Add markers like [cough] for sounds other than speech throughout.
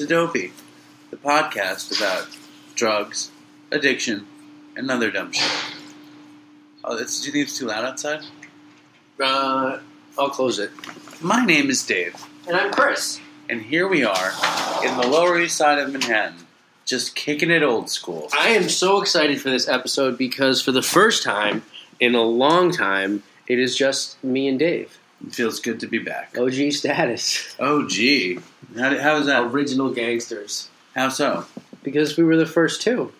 Hello, to Dopey, the podcast about drugs, addiction, and other dumb shit. Oh, it's, do you think it's too loud outside? Uh, I'll close it. My name is Dave, And I'm Chris. and here we are in the Lower East Side of Manhattan, just kicking it old school. I am so excited for this episode because for the first time in a long time, it is just me and Dave. It feels good to be back. OG status. Oh, gee. How, did- how was that? Original gangsters. How so? Because we were the first two.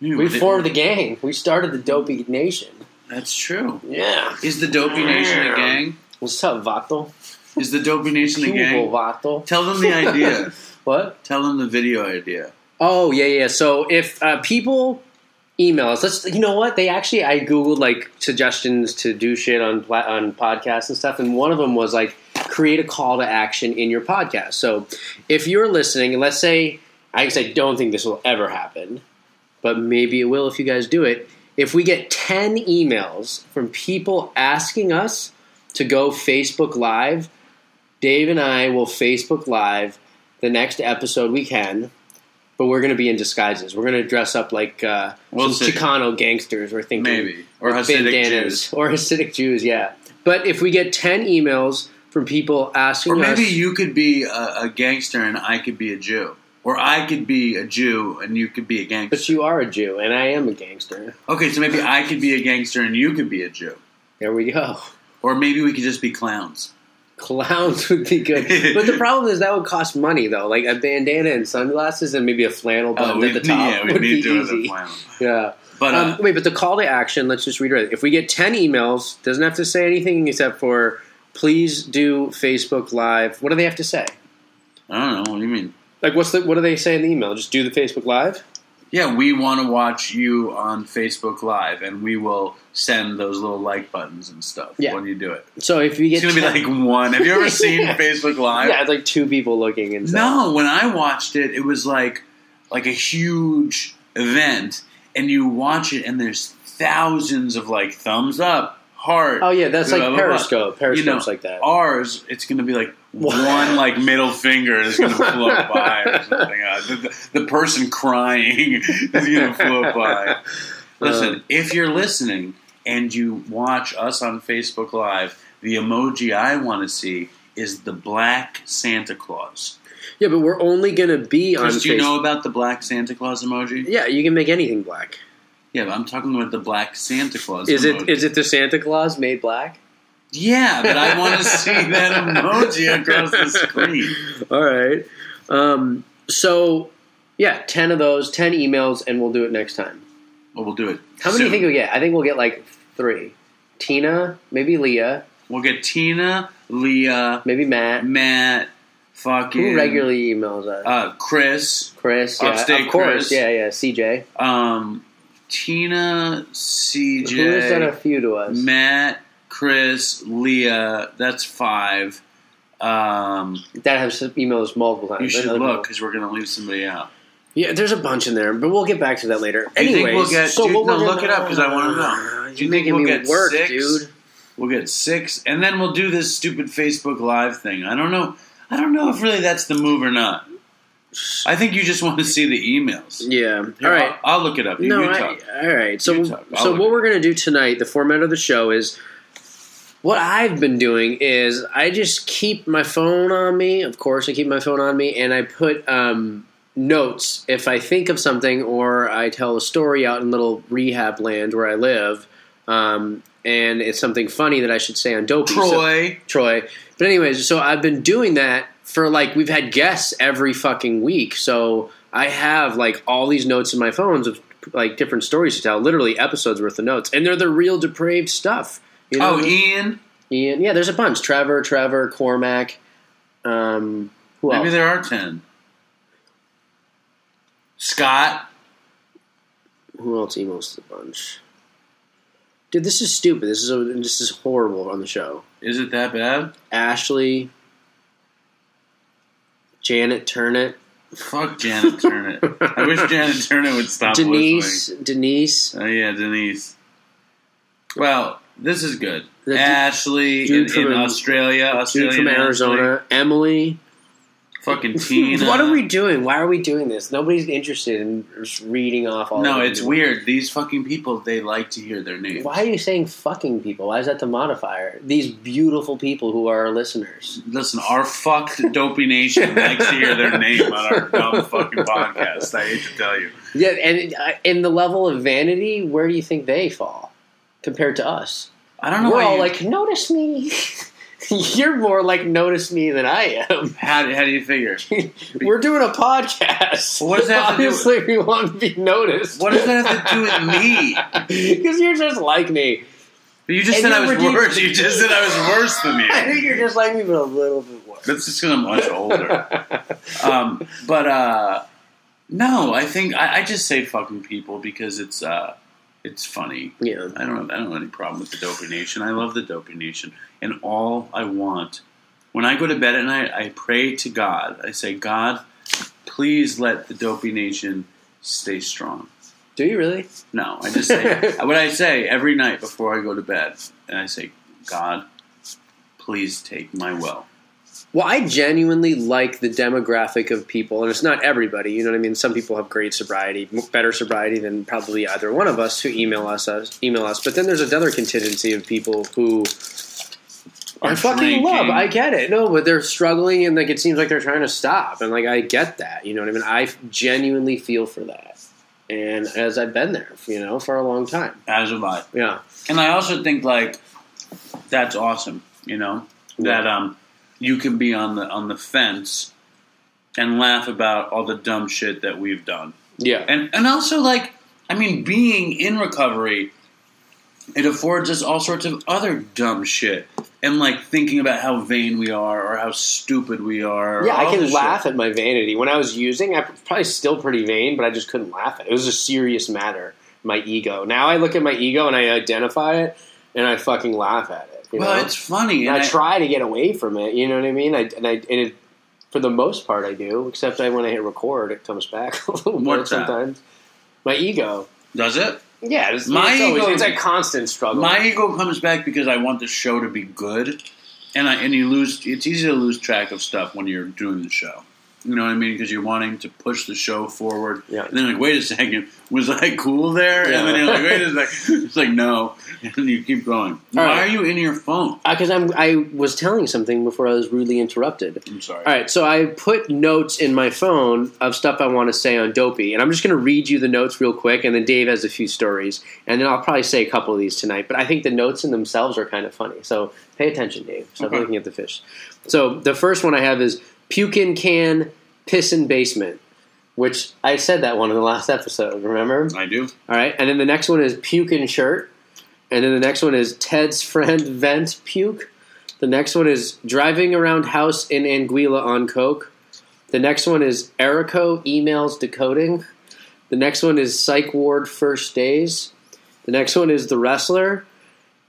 You We formed the gang. We started the Dopey Nation. That's true. Yeah. Is the Dopey Nation a gang? What's up, Vato? Is the Dopey Nation a gang? Vato. Tell them the idea. [laughs] What? Tell them the video idea. Oh yeah, yeah. So if uh, people email us, let's. You know what? They actually, I googled like suggestions to do shit on pla- on podcasts and stuff, and one of them was like create a call to action in your podcast. So if you're listening, and let's say, I guess I don't think this will ever happen, but maybe it will if you guys do it. If we get ten emails from people asking us to go Facebook Live, Dave and I will Facebook Live the next episode we can but we're going to be in disguises. We're going to dress up like uh, We'll some see. Chicano gangsters. We're thinking Maybe. Or Hasidic bandanas. Jews. or Hasidic Jews. Yeah, but if we get ten emails from people asking Or maybe us, you could be a, a gangster and I could be a Jew. Or I could be a Jew and you could be a gangster. but you are a Jew and I am a gangster. Okay, so maybe I could be a gangster and you could be a Jew. There we go. Or maybe we could just be clowns. Clowns would be good, [laughs] but the problem is that would cost money though. Like a bandana and sunglasses and maybe a flannel button we, at the top Oh, [laughs] yeah, would be to do it as a easy. Yeah. But uh, um, wait, but the call to action, let's just reiterate. If we get 10 emails, doesn't have to say anything except for please do Facebook Live. What do they have to say? I don't know. What do you mean? Like, what's the, what do they say in the email? Just do the Facebook Live? Yeah, we want to watch you on Facebook Live, and we will send those little like buttons and stuff Yeah. when you do it. So if we It's going to be like one. Have you ever seen [laughs] Facebook Live? yeah, it's like two people looking and stuff. No, when I watched it, it was like like a huge event, and you watch it, and there's thousands of like thumbs up, heart. Oh, yeah, that's blah, like blah, blah. Periscope. You Periscope's know, like that. Ours, it's going to be like [laughs] one like middle finger is going [laughs] to float by or something. Uh, the, the, the person crying [laughs] is going to float by. Listen, Um, if you're listening and you watch us on Facebook Live, the emoji I want to see is the black Santa Claus. Yeah, but we're only going to be on do you Facebook. know about the black Santa Claus emoji? yeah, you can make anything black. Yeah, but I'm talking about the black Santa Claus Is emoji. it is it the Santa Claus made black? Yeah, but I want to [laughs] see that emoji across the screen. All right. Um, so, yeah, 10 of those, 10 emails, and we'll do it next time. Well, we'll do it. How many do you think we get? I think we'll get like three. Tina, maybe Leah, We'll get Tina, Leah, maybe Matt. Matt, fucking Who regularly emails us? uh, Chris, Chris, yeah, Upstate of course, Chris. yeah, yeah. CJ, um, Tina, CJ, who has done a few to us? Matt, Chris, Leah. That's five. Um, that has emailed us multiple times. you should look because we're going to leave somebody out. Yeah, there's a bunch in there, but we'll get back to that later. Do think Anyways, we'll get- so dude, no, look it up because I wanna know. You're Do you think we'll me get work, six? dude. We'll get six, and then we'll do this stupid Facebook Live thing. I don't know. I don't know if really that's the move or not. I think you just want to see the emails. Yeah. Here, all right. I'll, I'll look it up. You, No, you I, all right. So, You talk. I'll so what we're gonna do tonight? The format of the show is what I've been doing is I just keep my phone on me. Of course, I keep my phone on me, and I put um, notes if I think of something or I tell a story out in little rehab land where I live, um, and it's something funny that I should say on Dopey. So- Troy. Troy. But anyways, so I've been doing that for like we've had guests every fucking week. So I have like all these notes in my phones of like different stories to tell, literally episodes worth of notes, and they're the real depraved stuff. You know? oh, Ian. Ian, yeah, there's a bunch. Trevor, Trevor, Cormac. Um, who Maybe else? there are ten. Scott. Who else emails the bunch? Dude, this is stupid. This is a, this is horrible on the show. Is it that bad? Ashley, Janet Turnit, Fuck Janet Turnit. I wish [laughs] Janet Turnit would stop Denise, Denise, listening. Oh yeah, Denise. Well, this is good. The- Ashley dude in, from- in Australia. Australia from Arizona, Emily, fucking [laughs] Tina. what are we doing? Why are we doing this? Nobody's interested in just reading off all. No, of it's weird. These fucking people, they like to hear their names. Why are you saying fucking people? Why is that the modifier? These beautiful people who are our listeners. Listen, our fucked dopey nation likes to hear their name on our dumb fucking podcast. I hate to tell you. Yeah, and uh, in the level of vanity, where do you think they fall compared to us? I don't know. We're all you- like, notice me. [laughs] [laughs] You're more like notice me than I am. [laughs] how, do- how do you figure? We're doing a podcast. What does that have to do with- Obviously, we want to be noticed. What does that have to do with me? [laughs] Because you're just like me. You just And said I was ridiculous. worse. You just said I was worse than you. I think you're just like me, but a little bit worse. That's just because I'm much older. Um, but uh, no, I think I, I just say fucking people because it's uh, it's funny. yeah. I don't I don't have any problem with the Dopey Nation. I love the Dopey Nation, and all I want when I go to bed at night, I pray to God. I say, God, please let the Dopey Nation stay strong. Do you really? No, I just say [laughs] what I say every night before I go to bed, and I say, God, please take my will. Well, I genuinely like the demographic of people, and it's not everybody. You know what I mean? Some people have great sobriety, better sobriety than probably either one of us who email us, us email us. But then there's another contingency of people who I fucking drinking. love. I get it. No, but they're struggling, and like it seems like they're trying to stop, and like I get that. You know what I mean? I genuinely feel for that, and as I've been there, you know, for a long time. As have I. Yeah, And I also think like that's awesome, you know, that um you can be on the on the fence and laugh about all the dumb shit that we've done. yeah, And and also like I mean being in recovery it affords us all sorts of other dumb shit. And like thinking about how vain we are or how stupid we are. yeah. I can laugh shit. at my vanity when I was using. I'm probably still pretty vain, but I just couldn't laugh at it. It was a serious matter. My ego. Now I look at my ego and I identify it, and I fucking laugh at it. You Well, know? it's funny. And And I try to get away from it. You know what I mean? I, and I and it, for the most part, I do. Except I when I hit record, it comes back [laughs] a little bit that? sometimes. My ego. Does it? Yeah, it's, My it's, always, ego- it's a constant struggle. My ego comes back because I want the show to be good, and I and you lose. It's easy to lose track of stuff when you're doing the show. You know what I mean? Because you're wanting to push the show forward. Yeah. And then like, wait a second, was I cool there? Yeah. And then you're like, wait a second. [laughs] It's like no, and you keep going. Why right. are you in your phone? Uh, because I'm I was telling something before I was rudely interrupted. I'm sorry. All right, so I put notes in my phone of stuff I want to say on Dopey, and I'm just going to read you the notes real quick, and then Dave has a few stories, and then I'll probably say a couple of these tonight. But I think the notes in themselves are kind of funny, so pay attention, Dave. Stop Okay. looking at the fish. So the first one I have is puke in can, piss in basement, which I said that one in the last episode. Remember? I do. All right, and then the next one is puke in shirt, and then the next one is Ted's friend vent puke. The next one is driving around house in Anguilla on coke. The next one is Erico emails decoding. The next one is psych ward first days. The next one is the wrestler.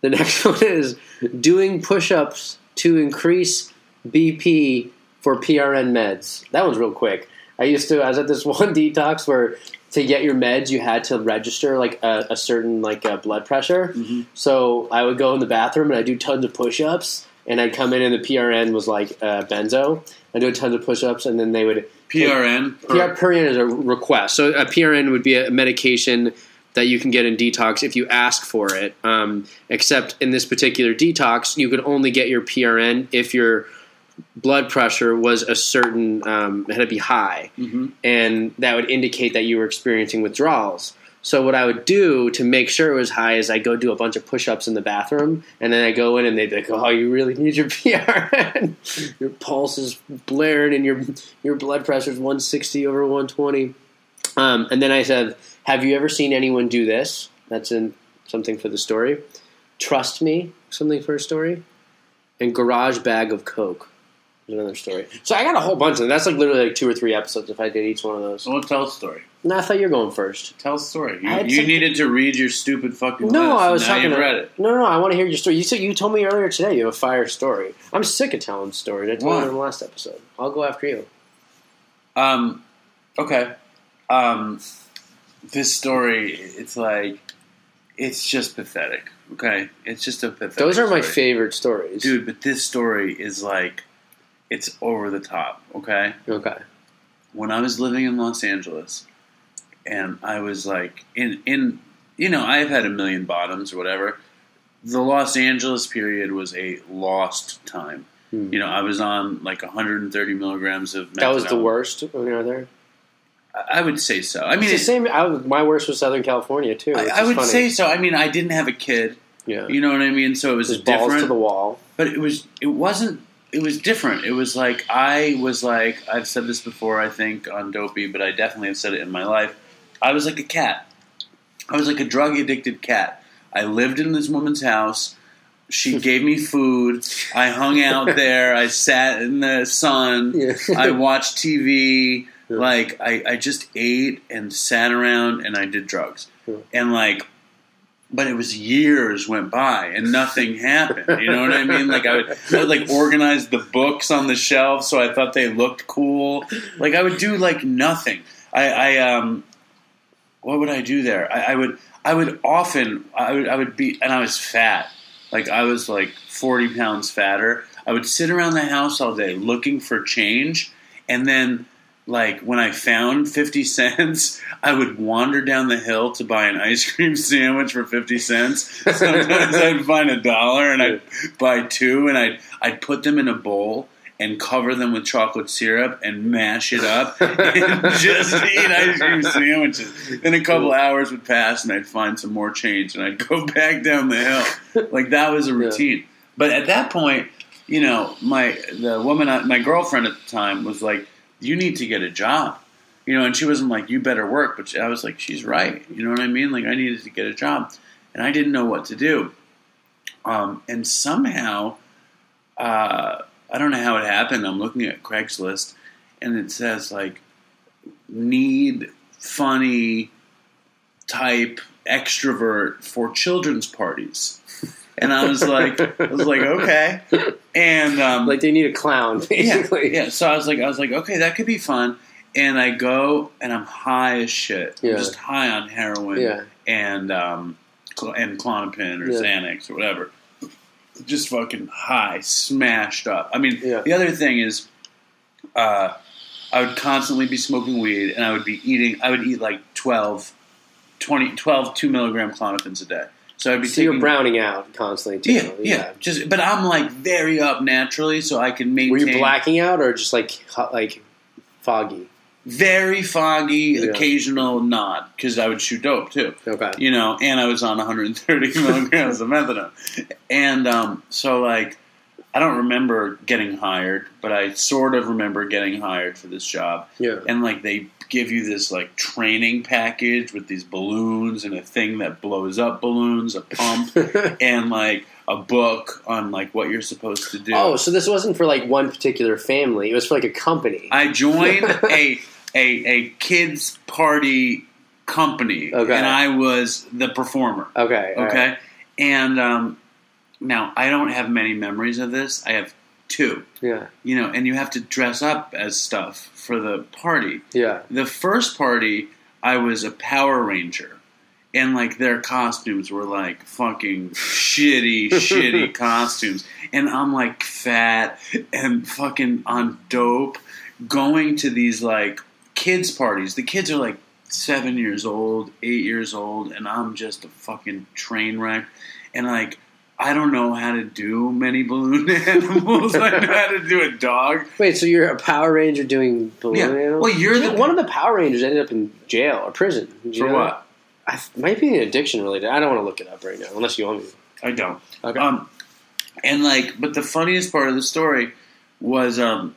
The [laughs] next one is doing push-ups to increase BP for PRN meds. That one's real quick. I used to. I was at this [laughs] one detox where to get your meds you had to register like a, a certain like uh, blood pressure. Mhm. So I would go in the bathroom and I do tons of push-ups, and I'd come in and the PRN was like uh, benzo. I do tons of push-ups, and then they would PRN. PR, PRN is a request. So a PRN would be a medication that you can get in detox if you ask for it. Um, except in this particular detox, you could only get your PRN if your blood pressure was a certain um, it had to be high, hmm and that would indicate that you were experiencing withdrawals. So what I would do to make sure it was high is I go do a bunch of push-ups in the bathroom, and then I go in and they'd be like, "Oh, you really need your [laughs] PRN. your pulse is blaring, and your your blood pressure is 160 over 120." Um, and then I said, "Have you ever seen anyone do this?" That's in something for the story. Trust me, something for a story, and garage bag of coke. Another story. So I got a whole bunch of them. That's like literally like two or three episodes if I did each one of those. We'll tell a story. No, I thought you were going first. Tell a story. You, you some- needed to read your stupid fucking No, list. I was talking. To- read it. No, no, no, I want to hear your story. You said you told me earlier today you have a fire story. I'm sick of telling stories. I told Why? you in the last episode. I'll go after you. Um, okay. Um, this story, it's like, it's just pathetic. Okay, it's just a pathetic. Those are my favorite stories, dude. But this story is like, it's over the top. Okay, Okay. when I was living in Los Angeles, and I was like in in you know I've had a million bottoms or whatever. The Los Angeles period was a lost time. Hmm. You know, I was on like 130 milligrams of. That was the worst when you were there. I would say so. I mean, It's the same. I was, my worst was Southern California too. I, I would funny. say so. I mean, I didn't have a kid. yeah. You know what I mean? So it was Just balls different. to the wall. but it was it wasn't it was different. It was like i was like i've said this before i think on dopey but i definitely have said it in my life. I was like a cat. I was like a drug addicted cat. I lived in this woman's house. She [laughs] gave me food. I hung out there. I sat in the sun. [laughs] Yeah. i watched tv Yeah. like I, I just ate and sat around and i did drugs. Yeah. and like but it was years went by and nothing happened. You know what I mean? Like I would, I would like organize the books on the shelf so I thought they looked cool. Like I would do like nothing. I, I um, what would I do there? I, I would I would often I would I would be and I was fat. Like I was like forty pounds fatter. I would sit around the house all day looking for change, and then like when I found fifty cents, I would wander down the hill to buy an ice cream [laughs] sandwich for fifty cents. Sometimes I'd find a dollar and I'd buy two, and I'd I'd put them in a bowl and cover them with chocolate syrup and mash it up [laughs] and just eat ice cream sandwiches. Then a couple hours would pass and I'd find some more change and I'd go [laughs] back down the hill. Like that was a routine. But at that point, you know, my the woman, my girlfriend at the time was like, "You need to get a job," you know, and she wasn't like, "You better work," but I was like, "She's right," you know what I mean? Like I needed to get a job, and I didn't know what to do. Um, and somehow, uh, I don't know how it happened. I'm looking at Craigslist, and it says like, "Need funny type extrovert for children's parties." And I was like, I was like, okay. And um, Like they need a clown, basically. yeah, yeah. So I was like, I was like, okay, that could be fun. And I go and I'm high as shit. I'm Yeah. just high on heroin Yeah. and um, and Klonopin or Yeah. Xanax or whatever. Just fucking high, smashed up. I mean, the other thing is, uh, I would constantly be smoking weed and I would be eating. I would eat like 12, 20, 12 two milligram Klonopins a day. So I'd be So taking you're browning out constantly too. yeah, yeah, Just, but I'm like very up naturally, so I can maintain. Were you blacking out or just like like foggy? Very foggy, Yeah. occasional nod because I would shoot dope too, Okay. you know. And I was on 130 [laughs] milligrams of methadone, and um, so like I don't remember getting hired, but I sort of remember getting hired for this job. Yeah. And like they give you this like training package with these balloons and a thing that blows up balloons, a pump, [laughs] and like a book on like what you're supposed to do. oh, so this wasn't for like one particular family. It was for like a company. I joined [laughs] a a a kids party company, Okay. and I was the performer. okay. Okay, right. and um, now I don't have many memories of this. I have two. Yeah. You know, and you have to dress up as stuff for the party. Yeah. The first party, I was a Power Ranger. And like their costumes were like fucking shitty, [laughs] shitty costumes. And I'm like fat and fucking on dope going to these like kids' parties. The kids are like seven years old, eight years old, and I'm just a fucking train wreck. And like, I don't know how to do many balloon [laughs] animals. I know how to do a dog. Wait, so you're a Power Ranger doing balloon Yeah. animals? Well, you're the- one of the Power Rangers ended up in jail or prison. For what? I might be an addiction related. I don't want to look it up right now, unless you want me. I don't. Okay. Um, and like, but the funniest part of the story was um,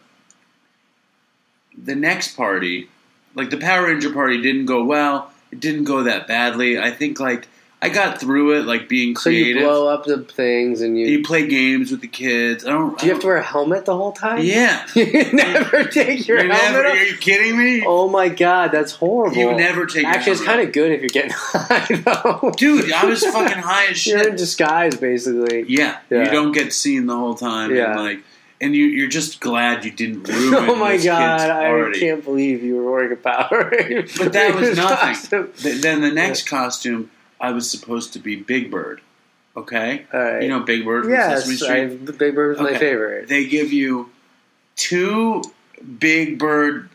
the next party. Like the Power Ranger party didn't go well. It didn't go that badly. I think like I got through it, like being creative. so you blow up the things and you. you play games with the kids. I don't. do you have to wear a helmet the whole time? Yeah. [laughs] you never take your You helmet never, off? are you kidding me? Oh my god, that's horrible. you never take. your Actually, it's kind of good if you're getting [laughs] high, though. dude. I was fucking high as shit. You're in disguise, basically. Yeah, Yeah. you don't get seen the whole time. Yeah. and like, and you, you're just glad you didn't [laughs] ruin. Oh my god, I can't believe you were wearing a Power. But that was nothing. costume. Then the next costume, I was supposed to be Big Bird. Okay, right. you know Big Bird from yes, Sesame Street. the Big Bird was my favorite. They give you two Big Bird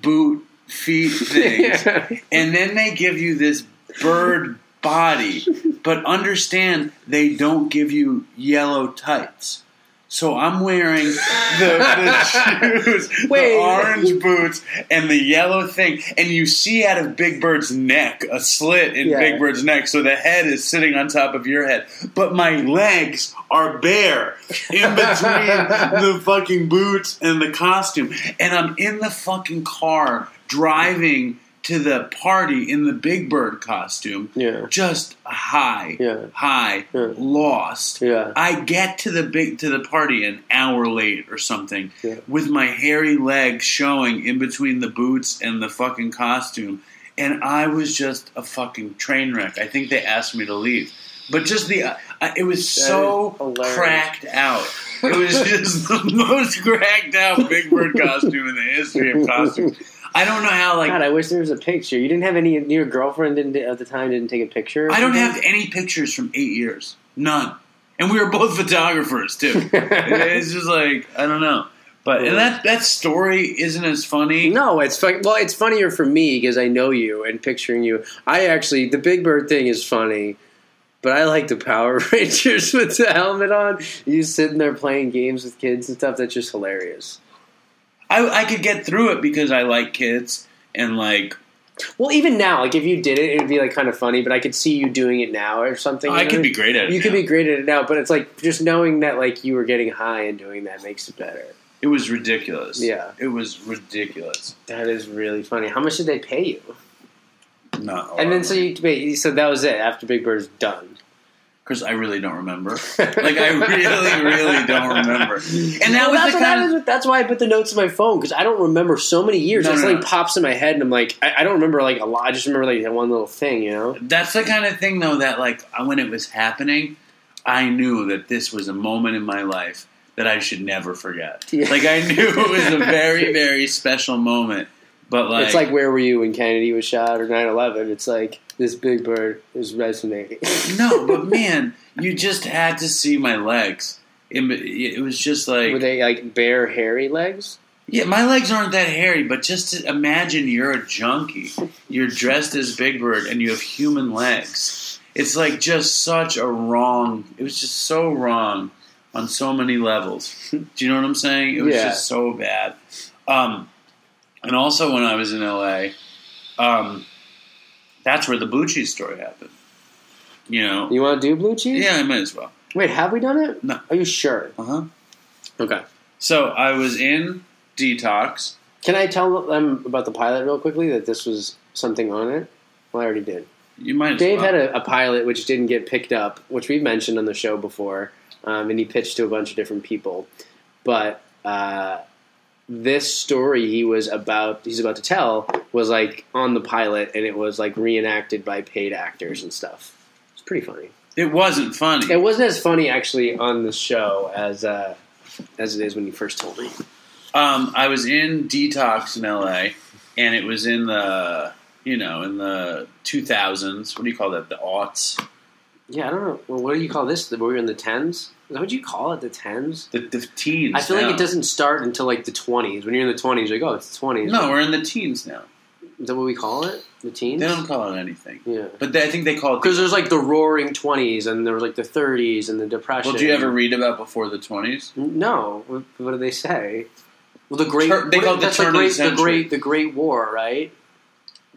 boot feet [laughs] things, and then they give you this bird body. [laughs] But understand, they don't give you yellow tights. So I'm wearing the, the [laughs] shoes, Wait. the orange boots, and the yellow thing. And you see out of Big Bird's neck a slit in Yeah. Big Bird's neck, so the head is sitting on top of your head. But my legs are bare in between [laughs] the fucking boots and the costume. And I'm in the fucking car driving to the party in the Big Bird costume. Yeah. Just high, Yeah. high, Yeah. lost. Yeah. I get to the big to the party an hour late or something Yeah. with my hairy legs showing in between the boots and the fucking costume, and I was just a fucking train wreck. I think they asked me to leave, but just the uh, it was That so cracked out. It was [laughs] just the most cracked out Big Bird costume in the history of costumes. I don't know how like God, I wish there was a picture. You didn't have any. Your girlfriend didn't at the time didn't take a picture. I don't have any pictures from eight years, none, and we were both [laughs] photographers too. [laughs] it's just like I don't know. But and that that story isn't as funny. No, it's fun. Well, it's funnier for me because I know you and picturing you. I actually, the Big Bird thing is funny, but I like the Power [laughs] Rangers with the helmet on. You sitting there playing games with kids and stuff. That's just hilarious. I, I could get through it because I like kids and like Well, even now, like if you did it, it would be like kind of funny. But I could see you doing it now or something. I know? could be great at it. You could be great at it now, but it's like just knowing that like you were getting high and doing that makes it better. It was ridiculous. Yeah. it was ridiculous. That is really funny. How much did they pay you? No, And then so you wait, so that was it after Big Bird's done. Because I really don't remember. [laughs] like I really, really don't remember. And that Well, was that's, the kind. Of, that's why I put the notes in my phone because I don't remember so many years. No, no, something no. pops in my head, and I'm like, I, I don't remember like a lot. I just remember like that one little thing, you know. that's the kind of thing though that like when it was happening, I knew that this was a moment in my life that I should never forget. Yeah. Like I knew it was a [laughs] very, very special moment. But like, it's like where were you when Kennedy was shot or 9/11? It's like this Big Bird is resonating. no, but [laughs] man, you just had to see my legs. It, it was just like were they like bare, hairy legs? Yeah, my legs aren't that hairy, but just imagine you're a junkie. You're dressed as Big Bird and you have human legs. It's like just such a wrong. It was just so wrong on so many levels. Do you know what I'm saying? It was Yeah. just so bad. Um, and also when I was in LA, um, that's where the blue cheese story happened. You know? You want to do blue cheese? Yeah, I might as well. Wait, have we done it? No. Are you sure? Uh huh. Okay. So I was in detox. Can I tell them about the pilot real quickly? That this was something on it. Well, I already did. You might. As Dave well. had a, a pilot which didn't get picked up, which we've mentioned on the show before, um, and he pitched to a bunch of different people. But uh, this story he was about, he's about to tell, was like on the pilot, and it was like reenacted by paid actors and stuff. It's pretty funny. It wasn't funny. It wasn't as funny actually on the show as uh, as it is when you first told me. Um, I was in detox in LA, and it was in the you know in the 2000s. What do you call that? The aughts, Yeah, I don't know. Well, what do you call this? We Were in the tens? Is that what you call it? The tens? the, the teens. I feel like it doesn't start until like the twenties. When you're in the twenties, you're like, oh, it's the twenties. No, we're in the teens now. Is that what we call it? The teens? They don't call it anything, yeah. but they, I think they call it. Because there's like the roaring 20s, and there was like the 30s, and the depression. well, did you ever read about before the 20s? No. What, what do they say? Well, the great. Tur- they call it the turn of the great, century. great, the Great War, right?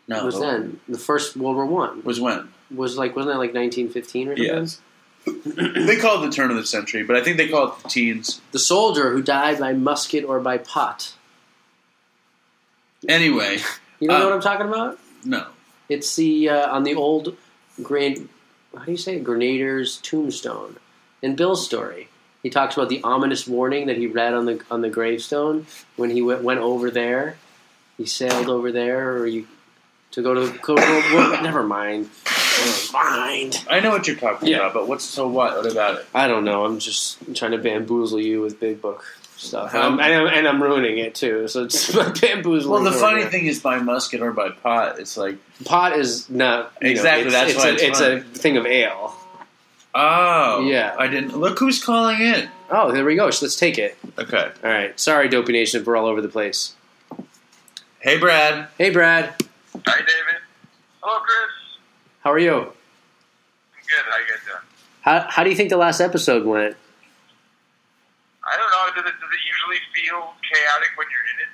No, was then the first World War One was when? was like wasn't that like 1915 or something? Yes. [coughs] they call it the turn of the century, but I think they call it the teens. The soldier who died by musket or by pot. Anyway, You don't Uh, know what I'm talking about? no. It's the uh, on the old grand. How do you say it? Grenadier's tombstone. In Bill's story, he talks about the ominous warning that he read on the on the gravestone when he went, went over there. He sailed over there, or you to go to go [coughs] to never mind. Never mind. I know what you're talking Yeah. about, but what's so what? What about it? I don't know. I'm just trying to bamboozle you with big book stuff, How- and I'm, and I'm, and I'm ruining it too. So it's [laughs] my bamboozling. Well, the funny here. thing is, by musket or by pot, it's like pot is not you know, Exactly, it's, that's it's why a, it's it's a thing of ale. Oh, Yeah. I didn't look who's calling in. Oh, there we go. So let's take it. Okay. All right. Sorry, Dopey Nation, if we're all over the place. Hey, Brad. Hey, Brad. Hi, David. Hello, Chris. How are you? I'm good. How you guys doing? How, how do you think the last episode went? I don't know. Does it, does it usually feel chaotic when you're in it?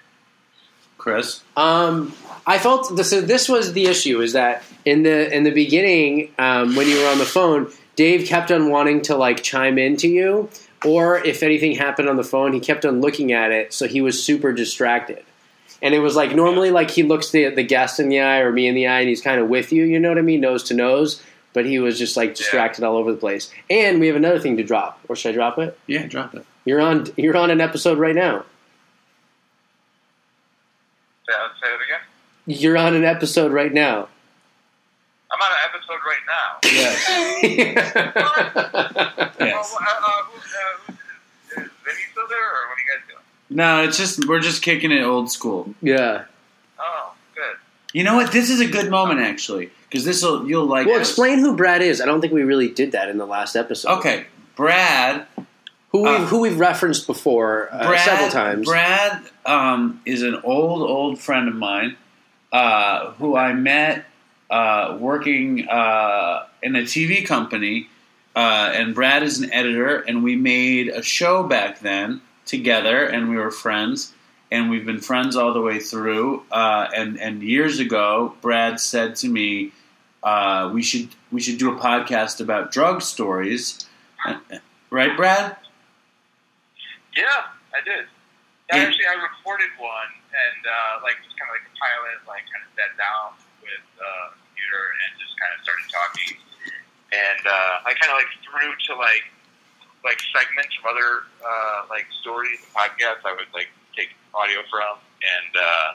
Chris. Um, I felt this. So this was the issue: is that in the in the beginning, um, when you were on the phone, Dave kept on wanting to like chime in to you, or if anything happened on the phone, he kept on looking at it, so he was super distracted. And it was like normally, like he looks the the guest in the eye or me in the eye, and he's kind of with you. You know what I mean, nose to nose. But he was just like distracted all over the place. And we have another thing to drop. Or should I drop it? Yeah, drop it. You're on. You're on an episode right now. Say, say it again. You're on an episode right now. I'm on an episode right now. Yes. [laughs] Yes. [laughs] uh, uh, who's, uh, who's, is, is Vinny still there, or what are you guys doing? No, it's just we're just kicking it old school. yeah. Oh, good. You know what? This is a good moment actually because this will you'll like. Well, this. explain who Brad is. I don't think we really did that in the last episode. Okay, Brad. Who we've, Uh, who we've referenced before uh, Brad, several times. Brad um, is an old, old friend of mine uh, who I met uh, working uh, in a TV company. Uh, and Brad is an editor, and we made a show back then together, and we were friends, and we've been friends all the way through. Uh, and and years ago, Brad said to me, uh, "We should we should do a podcast about drug stories." Uh, Right, Brad? Yeah, I did. Yeah. Actually, I recorded one, and uh, like just kind of like a pilot, like kind of sat down with uh, a computer and just kind of started talking. And uh, I kind of like threw to like like segments from other uh, like stories and podcasts. I would like take audio from, and uh,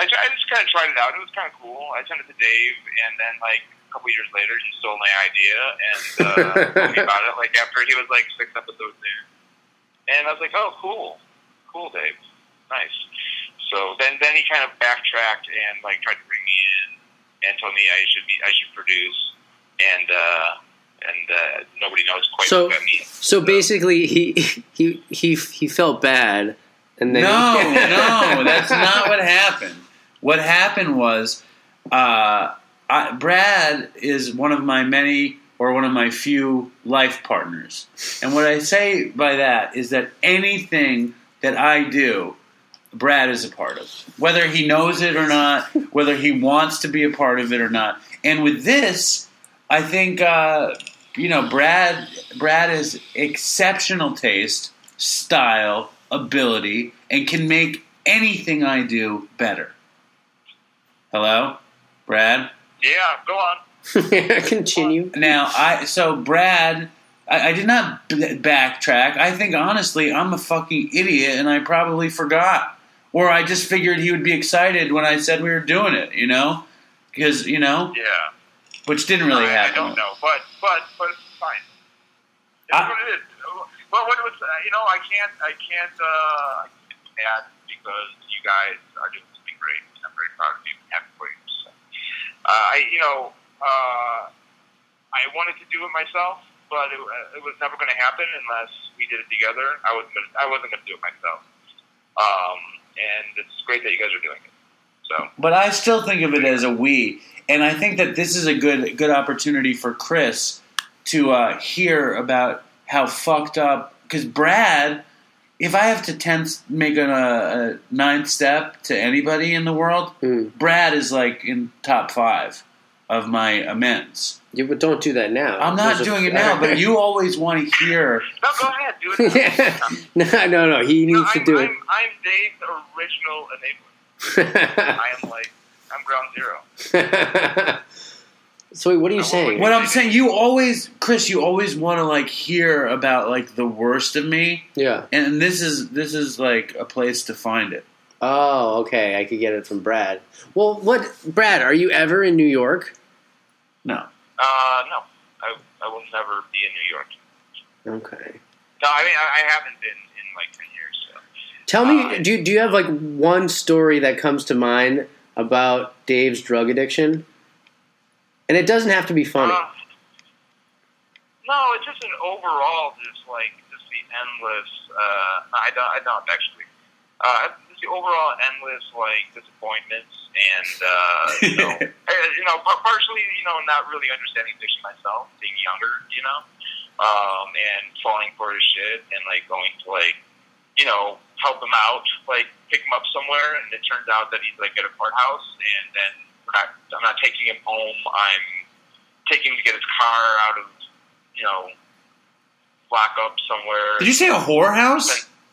I, I just kind of tried it out. It was kind of cool. I sent it to Dave, and then like a couple years later, he stole my idea and uh, [laughs] told me about it. Like after he was like six episodes in, and I was like, "Oh, cool, cool, Dave, nice." So then, then he kind of backtracked and like tried to bring me in and told me I should be, I should produce, and uh, and uh, nobody knows quite So- what that means. So basically, he [laughs] he he he felt bad, and then no, no, [laughs] that's not what happened. What happened was, uh, I, Brad is one of my many or one of my few life partners, and what I say by that is that anything that I do, Brad is a part of, whether he knows it or not, whether he wants to be a part of it or not. And with this, I think uh, you know Brad. Brad has exceptional taste, style, ability, and can make anything I do better. Hello, Brad. Yeah, go on. [laughs] continue. Now, I so Brad, I, I did not b- backtrack. I think honestly, I'm a fucking idiot, and I probably forgot, or I just figured he would be excited when I said we were doing it. You know, because you know, Yeah. Which didn't really I, happen. I don't know, but but but it's fine. It's I- what it is. But what it was, uh, you know, I can't I can't uh, add because you guys are doing something great. I'm very proud of you. Happy for you. So, uh, I you know uh, I wanted to do it myself, but it, uh, it was never going to happen unless we did it together. I wasn't gonna, I wasn't going to do it myself. Um, and it's great that you guys are doing it. So. But I still think of it as a we, and I think that this is a good good opportunity for Chris to uh, hear about how fucked up. Because Brad, if I have to tenth make a, a ninth step to anybody in the world, Hmm. Brad is like in top five of my amends. Yeah, but don't do that now. I'm not There's a- doing it [laughs] now, but you always want to hear. No, go ahead. Do it. [laughs] no, no, no. He No, needs to I'm, do I'm, I'm Dave's original enabler. [laughs] I am like, I'm ground zero. [laughs] so what are you saying? What I'm saying, you always, Chris, you always want to like hear about like the worst of me, Yeah. and this is this is like a place to find it. Oh, okay. I could get it from Brad. Well, what, Brad? Are you ever in New York? No. Uh, no, I, I will never be in New York. Okay. No, I mean, I, I haven't been in like 10 years. So. Tell me, Uh, do do you have like one story that comes to mind about Dave's drug addiction? And it doesn't have to be funny. Uh, No, it's just an overall, just like just the endless. Uh, I don't, I don't actually. Uh, just the overall endless like disappointments and uh, you know, [laughs] you know, partially, you know, not really understanding addiction myself, being younger, you know, um, and falling for his shit and like going to like, you know, help him out, like pick him up somewhere, and it turns out that he's like at a courthouse, and then we're not, I'm not taking him home. I'm taking him to get his car out of, you know, lock up somewhere. Did you say a whorehouse?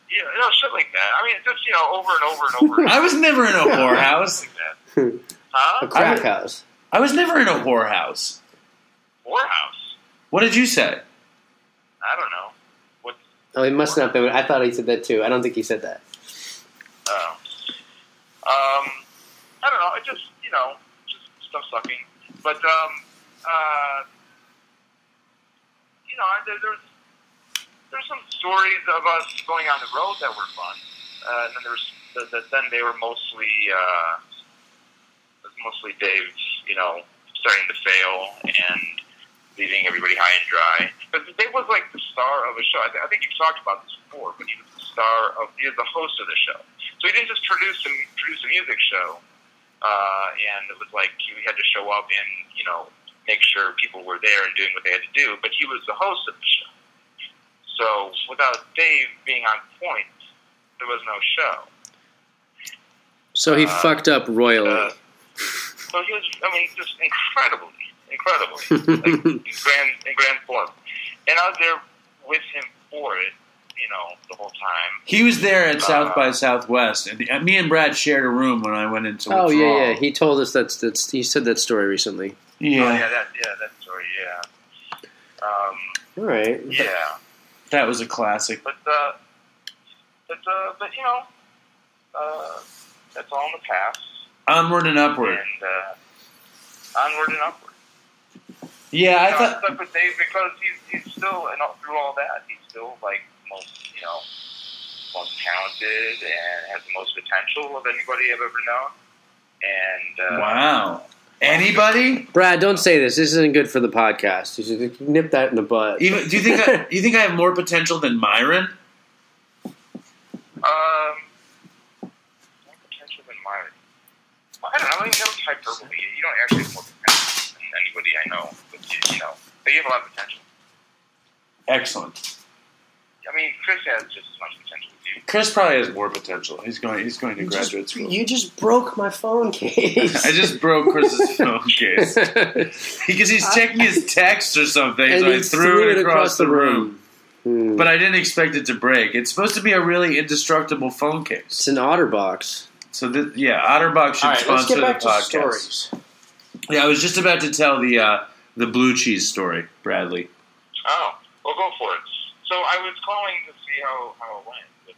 Yeah, you know, shit like that. I mean, just you know, over and over and over. [laughs] I was never in a whorehouse. like that. Huh? A crack house. I was never in a whorehouse. Whorehouse. What did you say? I don't know. Oh, he must not be. I thought he said that too. I don't think he said that. Uh, um, I don't know. It just you know, just stuff sucking. But um, uh, you know, there, there's there's some stories of us going on the road that were fun, uh, and then there was the, the, then they were mostly uh, it mostly Dave, you know, starting to fail and leaving everybody high and dry. But Dave was like the star of a show. I, th- I think you've talked about this before, but he was the star of he was the host of the show. So he didn't just produce a, produce a music show, uh, and it was like he had to show up and you know make sure people were there and doing what they had to do. But he was the host of the show. So without Dave being on point, there was no show. So he Uh, fucked up royally. Uh, so he was, I mean, just incredibly, incredibly, [laughs] like in grand, in grand form. And I was there with him for it, you know, the whole time. He was there at South Uh, by Southwest, and uh, me and Brad shared a room when I went into oh yeah, withdrawal. yeah. He told us that's that's. He said that story recently. yeah. Oh, yeah, that, yeah, that story, yeah. Um, All right. yeah, That was a classic. but uh, but uh, but you know, uh, that's all in the past, Onward and upward. and uh, onward and upward. Yeah, I I thought. stuck with Dave because he's, he's still, and all, through all that, he's still like most, you know, most talented and has the most potential of anybody I've ever known. And uh, Wow. Anybody? Brad, don't say this. This isn't good for the podcast. You should nip that in the butt. Even do you think I, you think I have more potential than Myron? um, more potential than Myron. Well, I don't know. I mean, that was hyperbole. You don't actually have more potential than anybody I know. But you, you know, but you have a lot of potential. Excellent. I mean, Chris has just as much potential as you. Chris probably has more potential. He's going. He's going to You graduate just, school. you just broke my phone case. I just broke Chris's [laughs] phone case because he's checking his text or something. and so I he threw it across, the room. Hmm. But I didn't expect it to break. It's supposed to be a really indestructible phone case. it's an OtterBox. So th- yeah, Otterbox should All right, let's sponsor get back the to podcast. stories. Yeah, I was just about to tell the uh, the blue cheese story, Bradley. Oh, well, go for it. So I was calling to see how, how it went. If,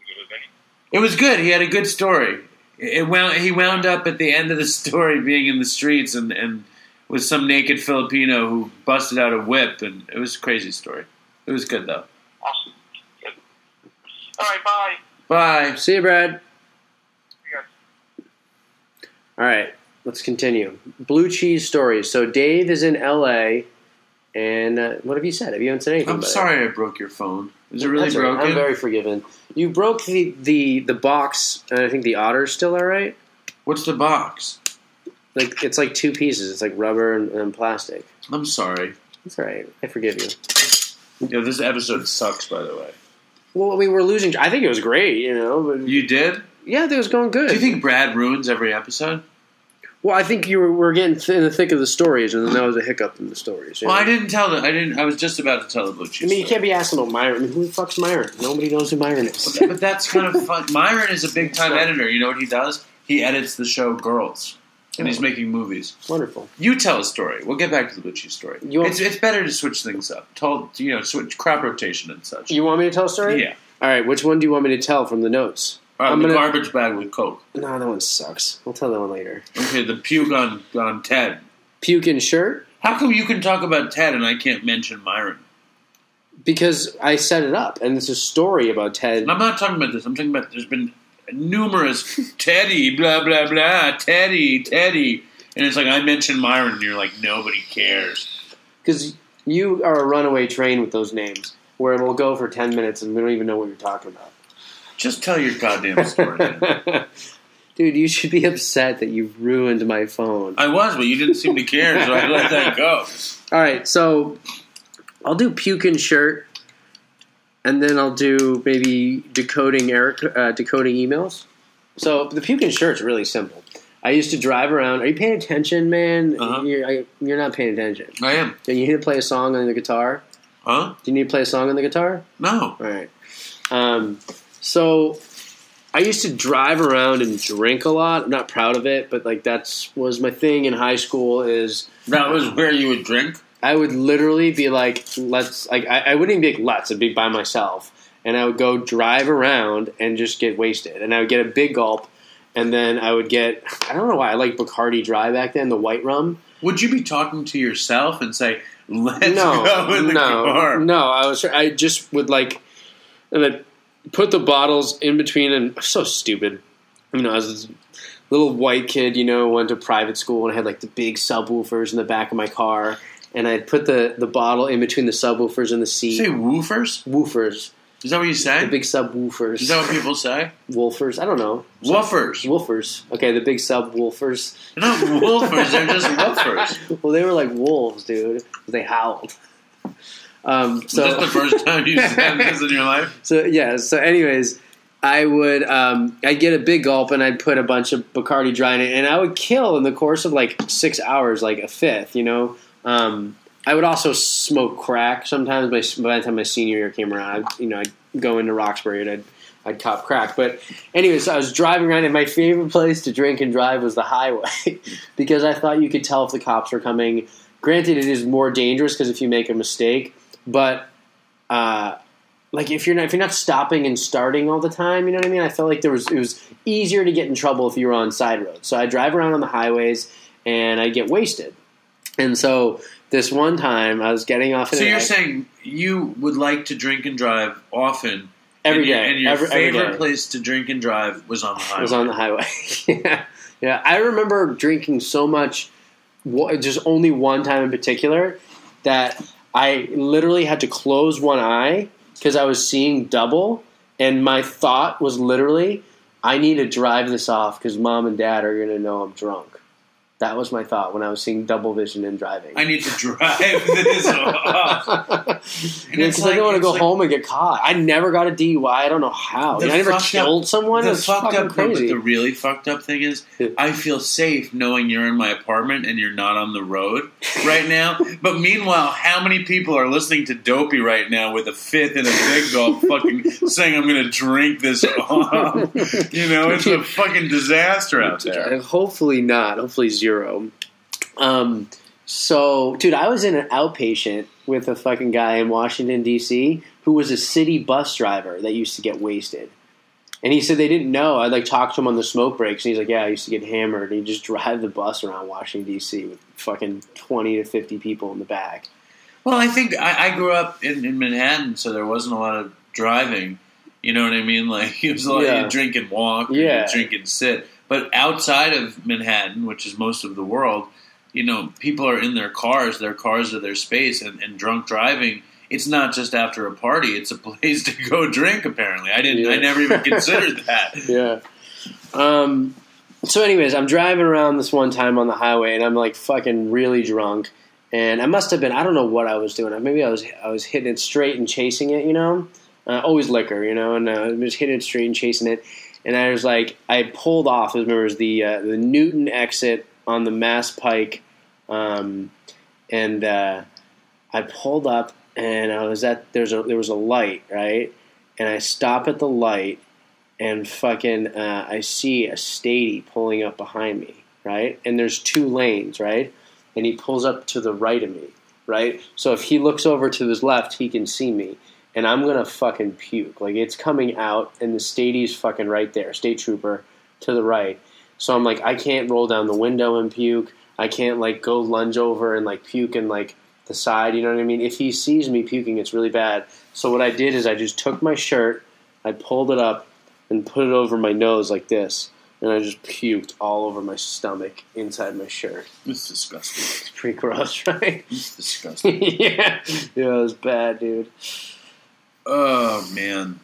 if it was any. It was good. He had a good story. It wound, he wound up at the end of the story being in the streets and, and with some naked Filipino who busted out a whip, and it was a crazy story. It was good though. Awesome. Good. All right, bye. Bye. See you, Brad. You guys. All right, let's continue. Blue cheese stories. So Dave is in L.A. And uh, what have you said? Have you haven't said anything? I'm about it? sorry I broke your phone. Is it really That's all right. broken? I'm very forgiven. You broke the, the, the box, and I think the otter's still all right. What's the box? Like it's like two pieces. It's like rubber and, and plastic. I'm sorry. It's all right. I forgive you. Yeah, this episode sucks, by the way. Well, we were losing. I think it was great. You know, but You did? yeah, I think it was going good. Do you think Brad ruins every episode? Well, I think you were, were getting th- in the thick of the stories, and then that was a hiccup in the stories. you Well, know? I didn't tell the. I didn't. I was just about to tell the blue cheese. I mean, you story. can't be asking about Myron. I mean, who the fuck's Myron? Nobody knows who Myron is. But that's kind of fun. Myron is a big time [laughs] editor. You know what he does? He edits the show Girls, and he's making movies. Wonderful. You tell a story. We'll get back to the blue cheese story. You want- it's it's better to switch things up. Told you know switch crop rotation and such. You want me to tell a story? yeah. All right. Which one do you want me to tell from the notes? Uh, I'm the gonna- garbage bag with Coke. No, that one sucks. I'll tell that one later. Okay, the puke on on Ted. Puke shirt How come you can talk about Ted and I can't mention Myron? because I set it up, and it's a story about Ted. And I'm not talking about this. I'm talking about there's been numerous Teddy, blah blah blah, Teddy, Teddy, and it's like I mentioned Myron, and you're like nobody cares. Because You are a runaway train with those names, where we'll go for ten minutes and we don't even know what you're talking about. Just tell your goddamn [laughs] story. man. Dude, you should be upset that you ruined my phone. I was, but you didn't seem to care, so I let that go. [laughs] All right, so I'll do puking shirt, and then I'll do maybe decoding Eric uh, decoding emails. So the puking shirt's really simple. I used to drive around. Are you paying attention, man? Uh-huh. You're, I, you're not paying attention. I am. Do you need to play a song on the guitar? Huh? Do you need to play a song on the guitar? No. All right. Um, so I used to drive around and drink a lot. I'm not proud of it, but like that's was my thing in high school. Is That was where you would drink? I would literally be like, let's like I, I wouldn't even be like let's. I'd be by myself, and I would go drive around and just get wasted, and I would get a big gulp, and then I would get I don't know why I like Bacardi Dry back then, the white rum. Would you be talking to yourself and say, let's no, go in the no, car? no. I was I just would like, and I'd put the bottles in between, and so stupid. You know, I was this little white kid. You know, went to private school and I had like the big subwoofers in the back of my car, and I'd put the the bottle in between the subwoofers and the You seat. say woofers? Woofers, Is that what you say? the big subwoofers. Is that what people say? [laughs] Woofers? I don't know. Woofers. Woofers. Okay, the big subwoofers. They're not woofers, they're just [laughs] woofers. Well, they were like wolves, dude. They howled. Um, so this the first [laughs] time you said this in your life? So yeah. So anyways, I would um, I'd get a big gulp and I'd put a bunch of Bacardi dry in it, and I would kill in the course of like six hours, like a fifth. You know. Um, I would also smoke crack sometimes. By, by the time my senior year came around, I'd, you know, I'd go into Roxbury and I'd I'd cop crack. But anyways, I was driving around, and my favorite place to drink and drive was the highway [laughs] because I thought you could tell if the cops were coming. Granted, it is more dangerous because if you make a mistake, but uh, like if you're not if you're not stopping and starting all the time, you know what I mean. I felt like there was it was easier to get in trouble if you were on side roads. So I drive around on the highways and I get wasted. And so this one time I was getting off. So you're saying you would like to drink and drive often every and your- day, and your every, favorite place to drink and drive was on the highway. [laughs] was on the highway. [laughs] yeah, yeah. I remember drinking so much, just only one time in particular, that I literally had to close one eye because I was seeing double, and my thought was literally, I need to drive this off because mom and dad are going to know I'm drunk. That was my thought when I was seeing double vision and driving. I need to drive [laughs] this [laughs] off. And Yeah, it's 'cause I don't want to go like- home and get caught. I never got a DUI. I don't know how. I never fucked up- killed someone. The fucked up thing, but crazy. the really fucked up thing is, I feel safe knowing you're in my apartment and you're not on the road [laughs] right now. but meanwhile, how many people are listening to Dopey right now with a fifth and a big gulp, fucking saying, "I'm going to drink this off"? You know, it's a fucking disaster out there. Hopefully not. Hopefully zero. Um, so, dude, I was in an outpatient with a fucking guy in Washington D.C. who was a city bus driver that used to get wasted. And he said they didn't know. I like talked to him on the smoke breaks, and he's like, "Yeah, I used to get hammered." And he just drive the bus around Washington D.C. with fucking twenty to fifty people in the back. Well, I think I, I grew up in, in Manhattan, so there wasn't a lot of driving. You know what I mean? Like [laughs] it was a lot Yeah. of drink and walk, Yeah. drink and sit. But outside of Manhattan, which is most of the world, you know, people are in their cars. Their cars are their space, and, and drunk driving. It's not just after a party; it's a place [laughs] to go drink. Apparently, I didn't. I never even considered [laughs] that. yeah. Um, so, anyways, I'm driving around this one time on the highway, and I'm like fucking really drunk. And I must have been, I don't know what I was doing. Maybe I was, I was hitting it straight and chasing it, you know? Uh, always liquor, you know? And uh, I was hitting it straight and chasing it. And I was like, I pulled off, I remember was the, uh, the Newton exit on the Mass Pike. Um, and uh, I pulled up, and I was at, there's a, there was a light, right? And I stop at the light, and fucking uh, I see a statey pulling up behind me, right? And there's two lanes, right? And he pulls up to the right of me, right? So if he looks over to his left, he can see me, and I'm gonna fucking puke. Like it's coming out, and the statey's fucking right there, state trooper to the right. So I'm like, I can't roll down the window and puke. I can't like go lunge over and like puke in like the side. You know what I mean? If he sees me puking, it's really bad. So what I did is I just took my shirt, I pulled it up, and put it over my nose like this, and I just puked all over my stomach inside my shirt. It's disgusting. It's pretty gross, [laughs] right? It's disgusting. [laughs] yeah, yeah, it was bad, dude. Oh man,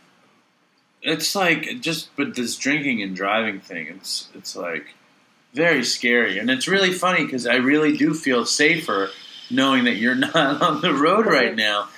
it's like just but this drinking and driving thing. It's it's like very scary, and it's really funny because I really do feel safer knowing that you're [laughs] not on the road right now.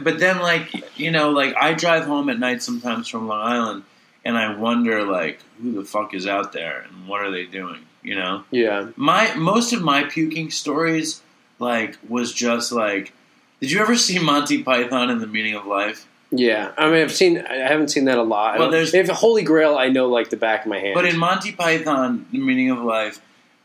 But then, like you know, like I drive home at night sometimes from Long Island, and I wonder like who the fuck is out there and what are they doing? You know, Yeah, my most of my puking stories like was just like. Did you ever see Monty Python and the Meaning of Life? Yeah. I mean, I've seen. I haven't seen that a lot. Well, there's- if Holy Grail, I know like the back of my hand. But in Monty Python, The Meaning of Life,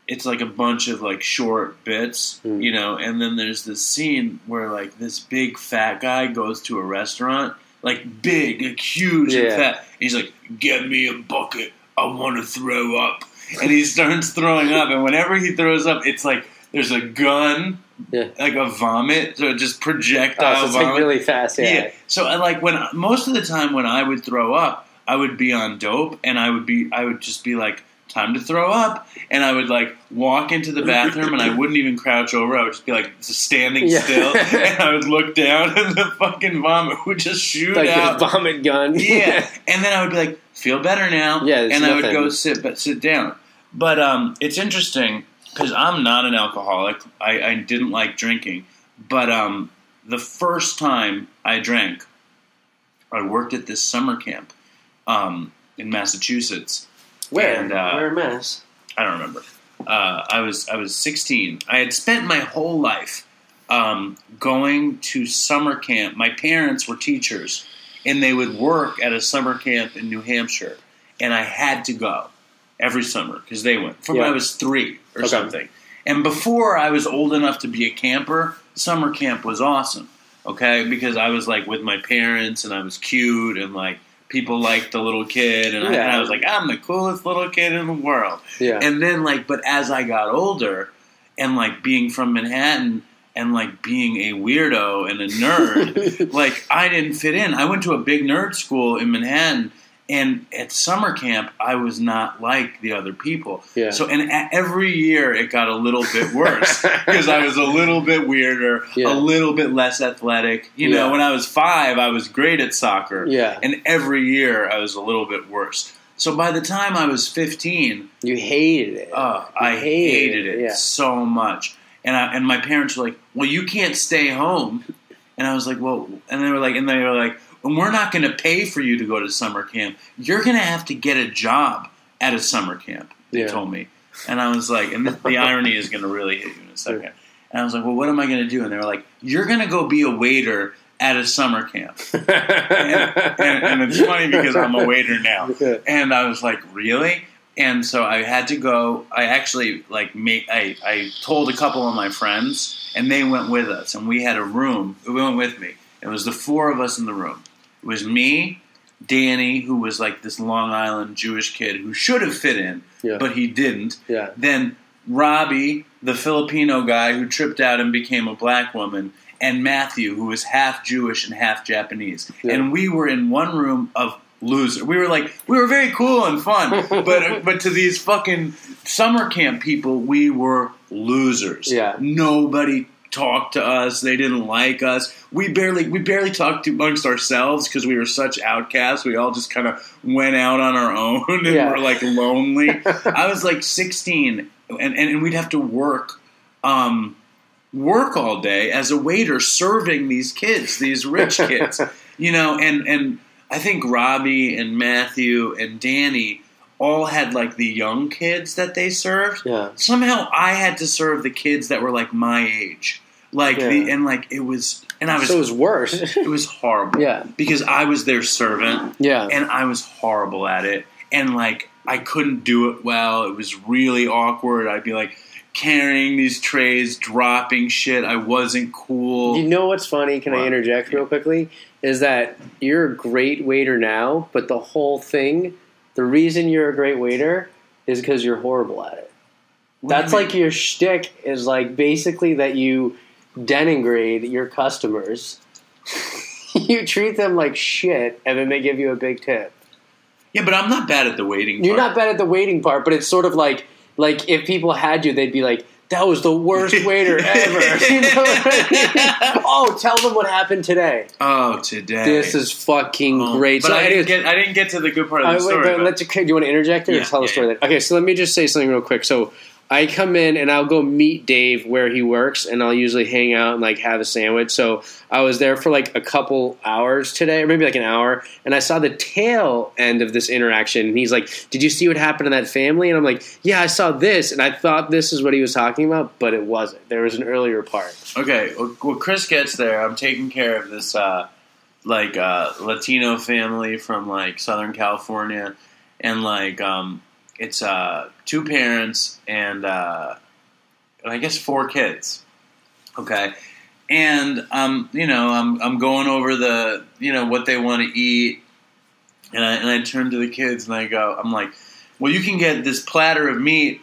it's like a bunch of like short bits, Mm. you know, and then there's this scene where like this big fat guy goes to a restaurant, like big, like huge and Yeah. fat. He's like, "Get me a bucket. I want to throw up." And he starts throwing up, and whenever he throws up, it's like there's a gun, Yeah. like a vomit, so it just oh, projectile so it's vomit. like really fast. Yeah. Yeah. So I like when most of the time when I would throw up, I would be on dope, and I would be I would just be like time to throw up, and I would like walk into the bathroom, and I wouldn't even crouch over. I would just be like standing Yeah. still, [laughs] and I would look down, [laughs] and the fucking vomit would just shoot like out. vomit gun. yeah, [laughs] and then I would be like, feel better now. Yeah, and I would go sit, but sit down. But um, it's interesting because I'm not an alcoholic. I, I didn't like drinking, but um, the first time I drank, I worked at this summer camp um, in Massachusetts. Where? And, uh, Where in Mass? I don't remember. Uh, I was I was 16. I had spent my whole life um, going to summer camp. My parents were teachers, and they would work at a summer camp in New Hampshire, and I had to go every summer because they went from when I was three or Okay. something. And before I was old enough to be a camper, summer camp was awesome. Okay, because I was like with my parents, and I was cute, and like people liked the little kid, and, I, and I was like, I'm the coolest little kid in the world. Yeah. And then like, but as I got older, and like being from Manhattan, and like being a weirdo and a nerd, [laughs] like I didn't fit in. I went to a big nerd school in Manhattan, and at summer camp, I was not like the other people. Yeah. So, and a- every year it got a little bit worse [laughs] because I was a little bit weirder, Yeah. a little bit less athletic. You know, when I was five, I was great at soccer, yeah. and every year I was a little bit worse. So by the time I was 15, You hated it. uh, You I hated it Yeah. so much. And I, and my parents were like, "Well, you can't stay home." And I was like, "Well," and they were like, and they were like, "And we're not going to pay for you to go to summer camp. You're going to have to get a job at a summer camp." They Yeah. told me, and I was like, and the, the irony is going to really hit you in a [laughs] second. And I was like, "Well, what am I going to do?" And they were like, "You're going to go be a waiter at a summer camp." [laughs] and, and it's funny because I'm a waiter now. [laughs] And I was like, really? And so I had to go. I actually like made. I, I told a couple of my friends, and they went with us. And we had a room. They went with me. It was the four of us in the room. It was me, Danny, who was like this Long Island Jewish kid who should have fit in, Yeah. but he didn't. yeah. Then Robbie, the Filipino guy who tripped out and became a black woman, and Matthew, who was half Jewish and half Japanese. Yeah. And we were in one room of loser. We were like, we were very cool and fun, [laughs] but uh, but to these fucking summer camp people, we were losers. Yeah. Nobody talked to us. They didn't like us. We barely we barely talked amongst ourselves because we were such outcasts. We all just kind of went out on our [laughs] own and Yeah. were like lonely. [laughs] I was like 16, and, and, and we'd have to work, um, work all day as a waiter serving these kids, these rich kids, [laughs] you know. And and I think Robbie and Matthew and Danny all had like the young kids that they served. Yeah. Somehow I had to serve the kids that were like my age, like the and like it was, and I was So it was worse. [laughs] it was horrible. Yeah. because I was their servant yeah. and I was horrible at it. And like I couldn't do it well. It was really awkward. I'd be like carrying these trays, dropping shit. I wasn't cool. You know what's funny? Can I interject real quickly? Is that you're a great waiter now, but the whole thing, the reason you're a great waiter is because you're horrible at it. What That's like your shtick is like basically that you denigrate your customers. [laughs] you treat them like shit, and then they give you a big tip. Yeah, but I'm not bad at the waiting. You're part. not bad at the waiting part, but it's sort of like like if people had you, they'd be like, "That was the worst [laughs] waiter ever." [laughs] you know I mean? Oh, tell them what happened today. Oh, today. This is fucking Oh, great. But so, I, didn't get, I didn't get to the good part of the wait, story. but but- let's, do you want to interject or Yeah, tell the yeah, story? yeah. Okay, so let me just say something real quick. So I come in and I'll go meet Dave where he works, and I'll usually hang out and like have a sandwich. So I was there for like a couple hours today, or maybe like an hour, and I saw the tail end of this interaction. And he's like, "Did you see what happened to that family?" And I'm like, "Yeah, I saw this," and I thought this is what he was talking about, but it wasn't. There was an earlier part. Okay, well, Chris gets there. I'm taking care of this uh, like uh, Latino family from like Southern California, and like um, it's uh, two parents and uh, I guess four kids. Okay, and um, you know I'm I'm going over the you know what they want to eat, and I, and I turn to the kids and I go I'm like, well you can get this platter of meat,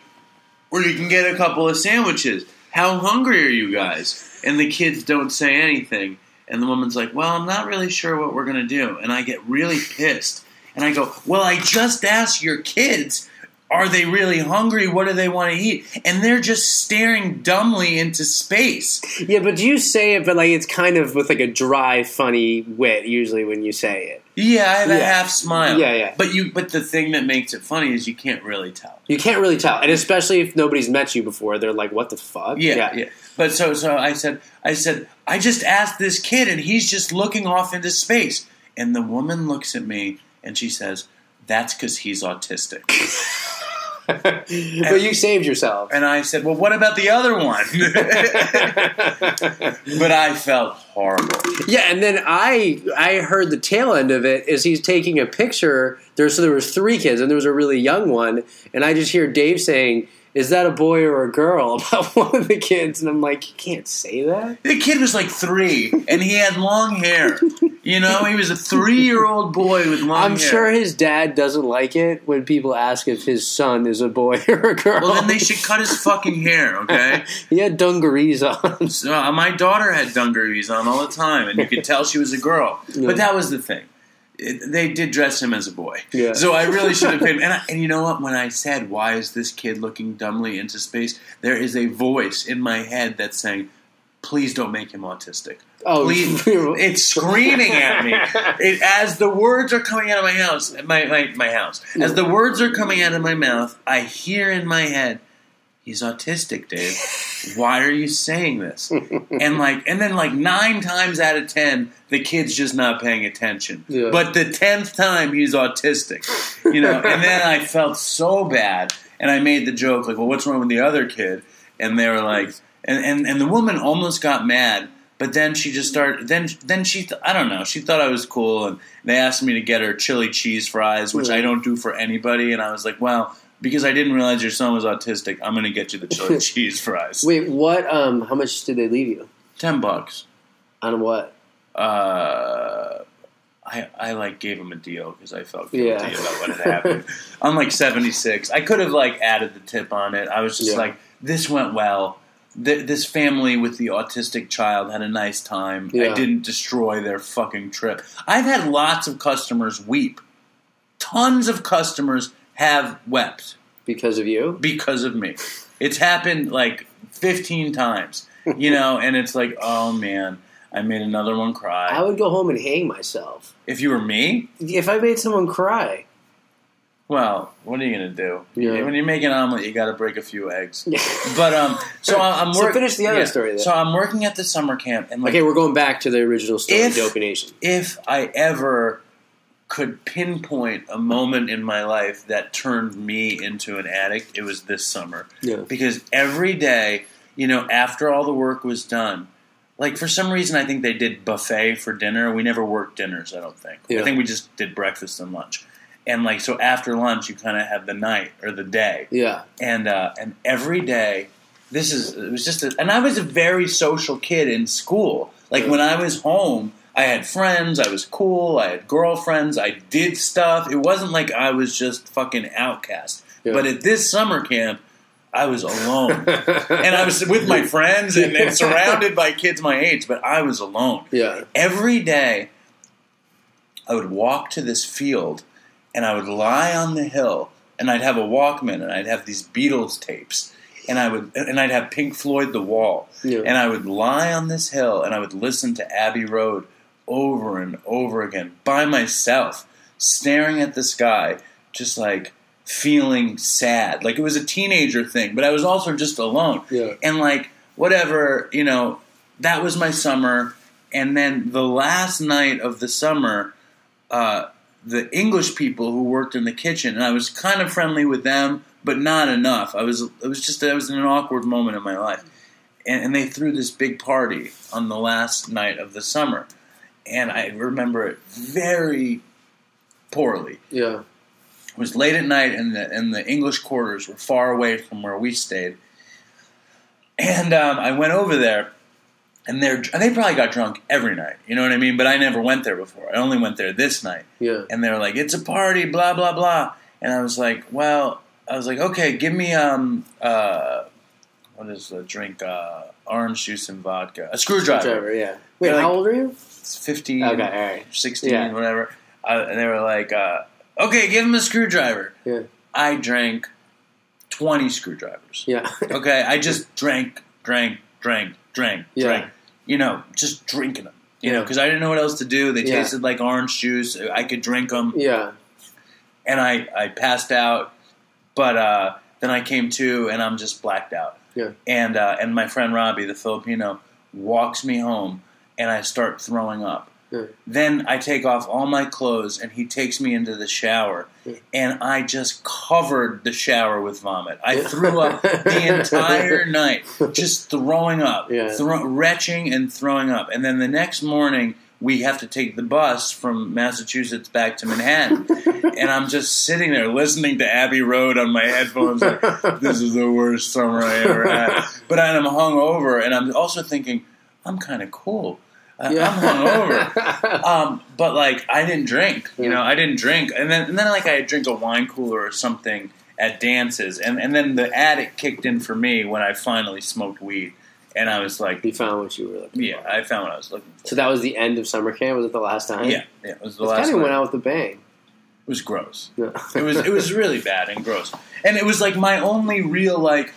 or you can get a couple of sandwiches. How hungry are you guys? And the kids don't say anything. And the woman's like, Well, I'm not really sure what we're going to do. And I get really pissed. And I go, Well, I just asked your kids, Are they really hungry? What do they want to eat? And they're just staring dumbly into space. Yeah, but do you say it, but like it's kind of with like a dry, funny wit. Usually when you say it. Yeah, I have a half smile. Yeah, yeah. But you but the thing that makes it funny is you can't really tell. You can't really tell, and especially if nobody's met you before, they're like, "What the fuck?" Yeah, yeah. But so so I said I said I just asked this kid and he's just looking off into space. And the woman looks at me and she says, "That's cuz he's autistic." [laughs] [laughs] but you saved yourself. And I said, "Well, what about the other one?" [laughs] but I felt horrible. yeah, and then I I heard the tail end of it is he's taking a picture. There, so there was three kids, and there was a really young one, and I just hear Dave saying. Is that a boy or a girl? [laughs] About one of the kids, and I'm like, you can't say that. The kid was like 3 and he had long hair. You know, he was a 3-year-old boy with long hair. I'm hair. sure his dad doesn't like it when people ask if his son is a boy [laughs] or a girl. Well, then they should cut his fucking hair, okay? [laughs] he had dungarees on. So uh, my daughter had dungarees on all the time, and you could tell she was a girl. But that was the thing; it, they did dress him as a boy. Yeah. So I really should have [laughs] paid. And, I, and you know what? When I said, "Why is this kid looking dumbly into space?" There is a voice in my head that's saying, "Please don't make him autistic." Oh, Please, [laughs] it's screaming at me [laughs] it, as the words are coming out of my house. My, my my house. As the words are coming out of my mouth, I hear in my head, "He's autistic, Dave. Why are you saying this?" And like, and then like nine times out of ten, the kid's just not paying attention. Yeah. But the tenth time, he's autistic. You know. and then I felt so bad, and I made the joke like, "Well, what's wrong with the other kid?" And they were like, and and, and the woman almost got mad. But then she just started. Then, then she. Th- I don't know. She thought I was cool, and they asked me to get her chili cheese fries, which I don't do for anybody. And I was like, well, because I didn't realize your son was autistic, I'm going to get you the chili [laughs] cheese fries. Wait, what? Um, how much did they leave you Ten bucks. on what? Uh, I I like gave him a deal because I felt guilty Yeah. about what had happened. [laughs] I'm like 76. I could have like added the tip on it. I was just Yeah. like, this went well. Th- this family with the autistic child had a nice time. I didn't destroy their fucking trip. I've had lots of customers weep. Tons of customers have wept Because of you? because of me. It's happened like 15 times, you know, and it's like, oh man, I made another one cry. I would go home and hang myself if you were me, if I made someone cry. well, what are you gonna do? Yeah. When you make an omelet, you got to break a few eggs. [laughs] But um, so I'm So finish the other yeah. story then. So I'm working at the summer camp, and like, Okay, we're going back to the original story, If- Dopey Nation. if I ever could pinpoint a moment in my life that turned me into an addict, it was this summer. Yeah. Because every day, you know, after all the work was done, like for some reason, I think they did buffet for dinner. We never worked dinners, I don't think. Yeah. I think we just did breakfast and lunch. And like, so after lunch, you kind of have the night or the day Yeah. and uh, and every day this is it was just a, and I was a very social kid in school. Like when I was home, I had friends, I was cool, I had girlfriends, I did stuff. It wasn't like I was just fucking outcast. Yeah. But at this summer camp, I was alone. [laughs] and I was with my friends and, and surrounded by kids my age, but I was alone Yeah. every day I would walk to this field and I would lie on the hill, and I'd have a Walkman, and I'd have these Beatles tapes, and I would and I'd have Pink Floyd The Wall, Yeah. and I would lie on this hill, and I would listen to Abbey Road over and over again by myself, staring at the sky, just like feeling sad. Like it was a teenager thing, but I was also just alone. Yeah. And like whatever, you know, that was my summer. And then the last night of the summer, uh, the English people who worked in the kitchen, and I was kind of friendly with them, but not enough. I was, it was just, I was in an awkward moment in my life, and, and they threw this big party on the last night of the summer, and I remember it very poorly. Yeah. It was late at night, and the and the English quarters were far away from where we stayed. And um, I went over there, and they they probably got drunk every night. You know what I mean? But I never went there before. I only went there this night, Yeah. and they were like, "It's a party," blah blah blah. And I was like, "Well," I was like, "Okay, give me um uh what is the drink? Uh, orange juice and vodka, a screwdriver." Driver, yeah. Wait, They're how old are you? It's fifteen. Okay, all right. 16, Yeah. whatever. Uh, and they were like, uh, okay, give him a screwdriver. Yeah. I drank 20 screwdrivers. Yeah. [laughs] Okay, I just drank, drank, drank, drank, Yeah. drank. You know, just drinking them. You know, because I didn't know what else to do. They Yeah. tasted like orange juice. I could drink them. yeah. And I, I passed out. But uh, then I came to, and I'm just blacked out. Yeah. And, uh, and my friend Robbie, the Filipino, walks me home, and I start throwing up. Yeah. Then I take off all my clothes and he takes me into the shower Yeah. and I just covered the shower with vomit. I threw up the [laughs] entire night, just throwing up, Yeah. thro- retching and throwing up. And then the next morning we have to take the bus from Massachusetts back to Manhattan. [laughs] and I'm just sitting there listening to Abbey Road on my headphones like, this is the worst summer I ever had. [laughs] But I'm hungover and I'm also thinking, I'm kind of cool. Yeah. I'm hungover. [laughs] Um, but like I didn't drink, you know, I didn't drink, and then and then like I drink a wine cooler or something at dances, and and then the addict kicked in for me when I finally smoked weed, and I was like, you found what you were looking for. yeah, for. I found what I was looking for. So that was the end of summer camp. Was it the last time? Yeah, yeah, it was the It last. kind of went out with a bang. It was gross. It was it was really bad and gross, and it was like my only real like.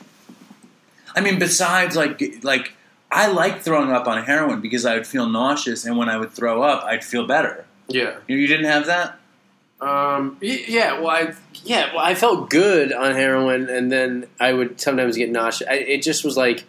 I mean, besides like like I liked throwing up on heroin because I would feel nauseous, and when I would throw up, I'd feel better. yeah. You, you didn't have that. Um. Yeah. Well, I yeah. Well, I felt good on heroin, and then I would sometimes get nauseous. I, it just was like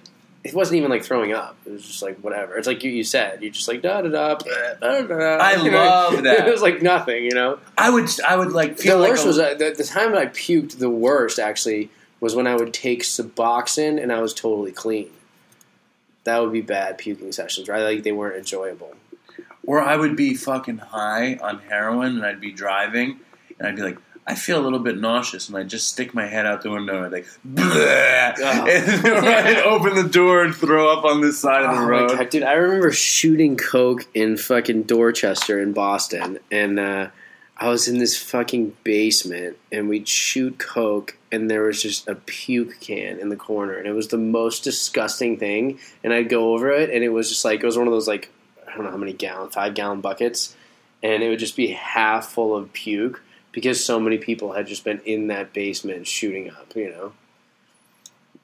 it wasn't even like throwing up. It was just like whatever. It's like you, you said. You just like da da da da da. da. I [laughs] You know, love [laughs] that. It was like nothing. You know. I would I would like The feel like worst a- was uh, the, the time I puked. The worst actually was when I would take Suboxone and I was totally clean. That would be bad puking sessions, right? Like they weren't enjoyable. or I would be fucking high on heroin and I'd be driving and I'd be like, I feel a little bit nauseous and I'd just stick my head out the window and I'd like, Bleh! Oh. [laughs] and I'd open the door and throw up on this side of the Oh road. God, dude! I remember shooting coke in fucking Dorchester in Boston, and uh, I was in this fucking basement, and we'd shoot coke, and there was just a puke can in the corner, and it was the most disgusting thing. And I'd go over it, and it was just like it was one of those like I don't know how many gallon, five gallon buckets, and it would just be half full of puke because so many people had just been in that basement shooting up, you know.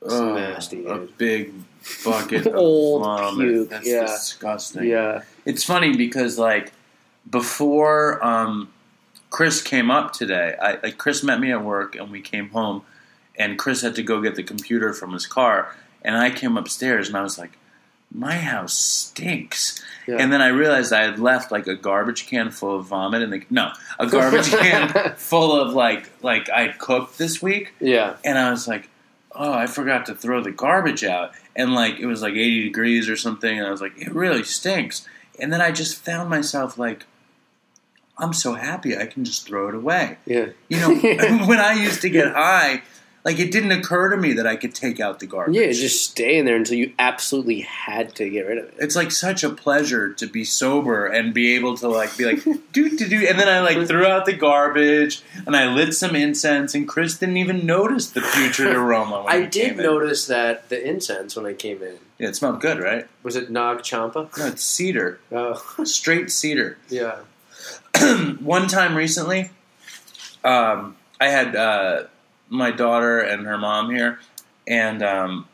Oh, nasty, A big bucket [laughs] of Old puke, That's yeah. disgusting. Yeah, It's funny because like before um, Chris came up today, I, like Chris met me at work and we came home, and Chris had to go get the computer from his car, and I came upstairs and I was like, my house stinks. Yeah. And then I realized I had left like a garbage can full of vomit and the no, a garbage [laughs] can full of like like I'd cooked this week, yeah. and I was like, oh, I forgot to throw the garbage out. And like, it was like 80 degrees or something. And I was like, it really stinks. And then I just found myself like, I'm so happy I can just throw it away. Yeah. You know, [laughs] [laughs] when I used to get high, like it didn't occur to me that I could take out the garbage. Yeah, just stay in there until you absolutely had to get rid of it. It's like such a pleasure to be sober and be able to like be like [laughs] do do do, and then I like threw out the garbage and I lit some incense, and Chris didn't even notice the putrid aroma. I did came in. notice that the incense when I came in. Yeah, it smelled good, right? Was it Nag Champa? No, it's cedar, Oh, straight cedar. yeah. [clears throat] One time recently, um, I had uh, my daughter and her mom here, and um,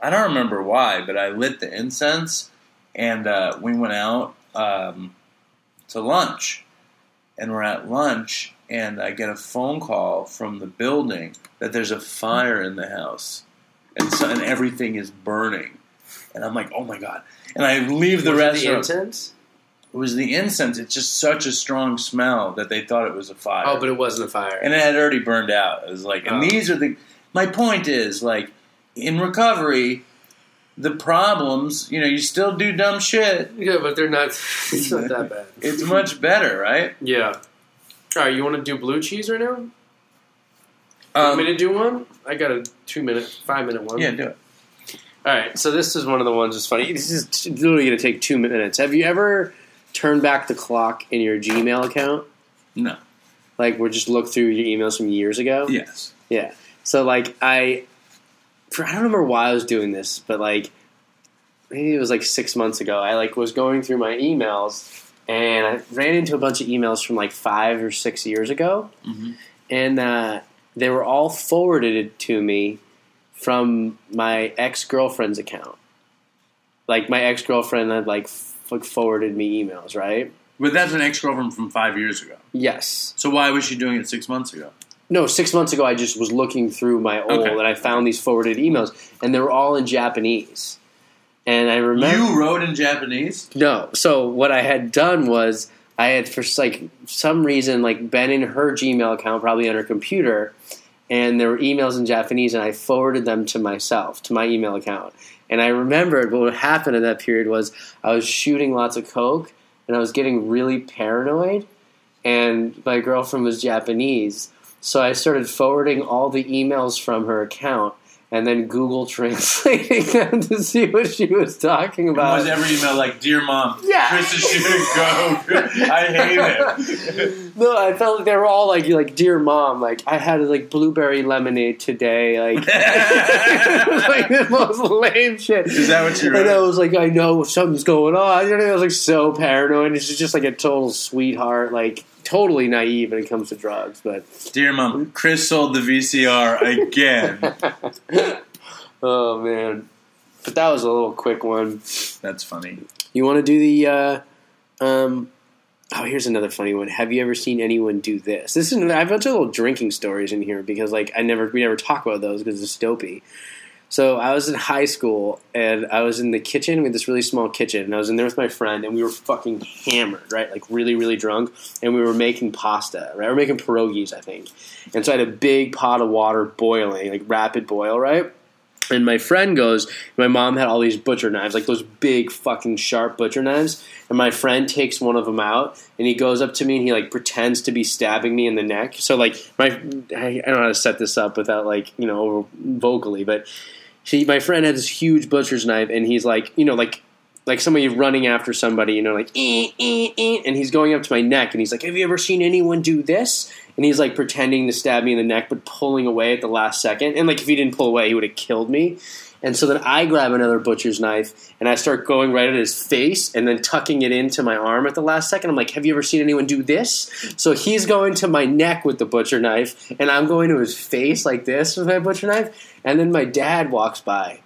I don't remember why, but I lit the incense, and uh, we went out um, to lunch, and we're at lunch, and I get a phone call from the building that there's a fire in the house, and so and everything is burning, and I'm like, oh my god, and I leave the Was restaurant. incense? It was the incense. It's just such a strong smell that they thought it was a fire. Oh, but it wasn't a fire. and it had already burned out. It was like, and Oh. these are the. My point is, like, in recovery, the problems, you know, you still do dumb shit. yeah, but they're not. [laughs] It's not that bad. [laughs] It's much better, right? Yeah. All right, you want to do blue cheese right now? want me Um, to do one? I got a two minute, five minute one. yeah, do it. All right, so this is one of the ones that's funny. This is literally going to take two minutes. Have you ever turned back the clock in your Gmail account? No. Like, we just look through your emails from years ago? Yes. Yeah. So like I, for I don't remember why I was doing this, but like maybe it was like six months ago. I like was going through my emails and I ran into a bunch of emails from like five or six years ago, Mhm. and uh, they were all forwarded to me from my ex girlfriend's account. Like my ex girlfriend had like, like forwarded me emails, right? But that's an ex girlfriend from five years ago. Yes. So why was she doing it six months ago? No, six months ago, I just was looking through my old Okay. and I found these forwarded emails, and they were all in Japanese. And I remember You wrote in Japanese? no. So what I had done was I had for like some reason like been in her Gmail account, probably on her computer, and there were emails in Japanese, and I forwarded them to myself to my email account. And I remembered what happened in that period was I was shooting lots of coke, and I was getting really paranoid, and my girlfriend was Japanese. So I started forwarding all the emails from her account and then Google [laughs] translating them to see what she was talking about. was every email like, "Dear mom, Yeah. Chris is shooting coke. [laughs] I hate it." no, I felt like they were all like, like, dear mom, like I had like blueberry lemonade today, like, it was [laughs] like the most lame shit. Is that what you And I wrote? was like, I know something's going on. You know, I was like so paranoid. She's just like a total sweetheart, like totally naive when it comes to drugs. But Dear mom, Chris sold the VCR again. [laughs] oh man, but that was a little quick one. That's funny. You want to do the? Uh, um, oh, here's another funny one. Have you ever seen anyone do this? This is I have a bunch of little drinking stories in here because like I never we never talk about those because it's dopey. So I was in high school and I was in the kitchen. We had this really small kitchen, and I was in there with my friend, and we were fucking hammered, right? Like really, really drunk, and we were making pasta, right? We were making pierogies, I think. And so I had a big pot of water boiling, like rapid boil, right? And my friend goes, my mom had all these butcher knives, like those big fucking sharp butcher knives. And my friend takes one of them out and he goes up to me and he like pretends to be stabbing me in the neck. So like my, I don't know how to set this up without like, you know, vocally, but she, my friend had this huge butcher's knife and he's like, you know, like, like somebody running after somebody, you know, like, eh, eh, eh, and he's going up to my neck and he's like, have you ever seen anyone do this? And he's like pretending to stab me in the neck, but pulling away at the last second. And like, if he didn't pull away, he would have killed me. And so then I grab another butcher's knife and I start going right at his face and then tucking it into my arm at the last second. I'm like, Have you ever seen anyone do this? So he's going to my neck with the butcher knife and I'm going to his face like this with my butcher knife. And then my dad walks by.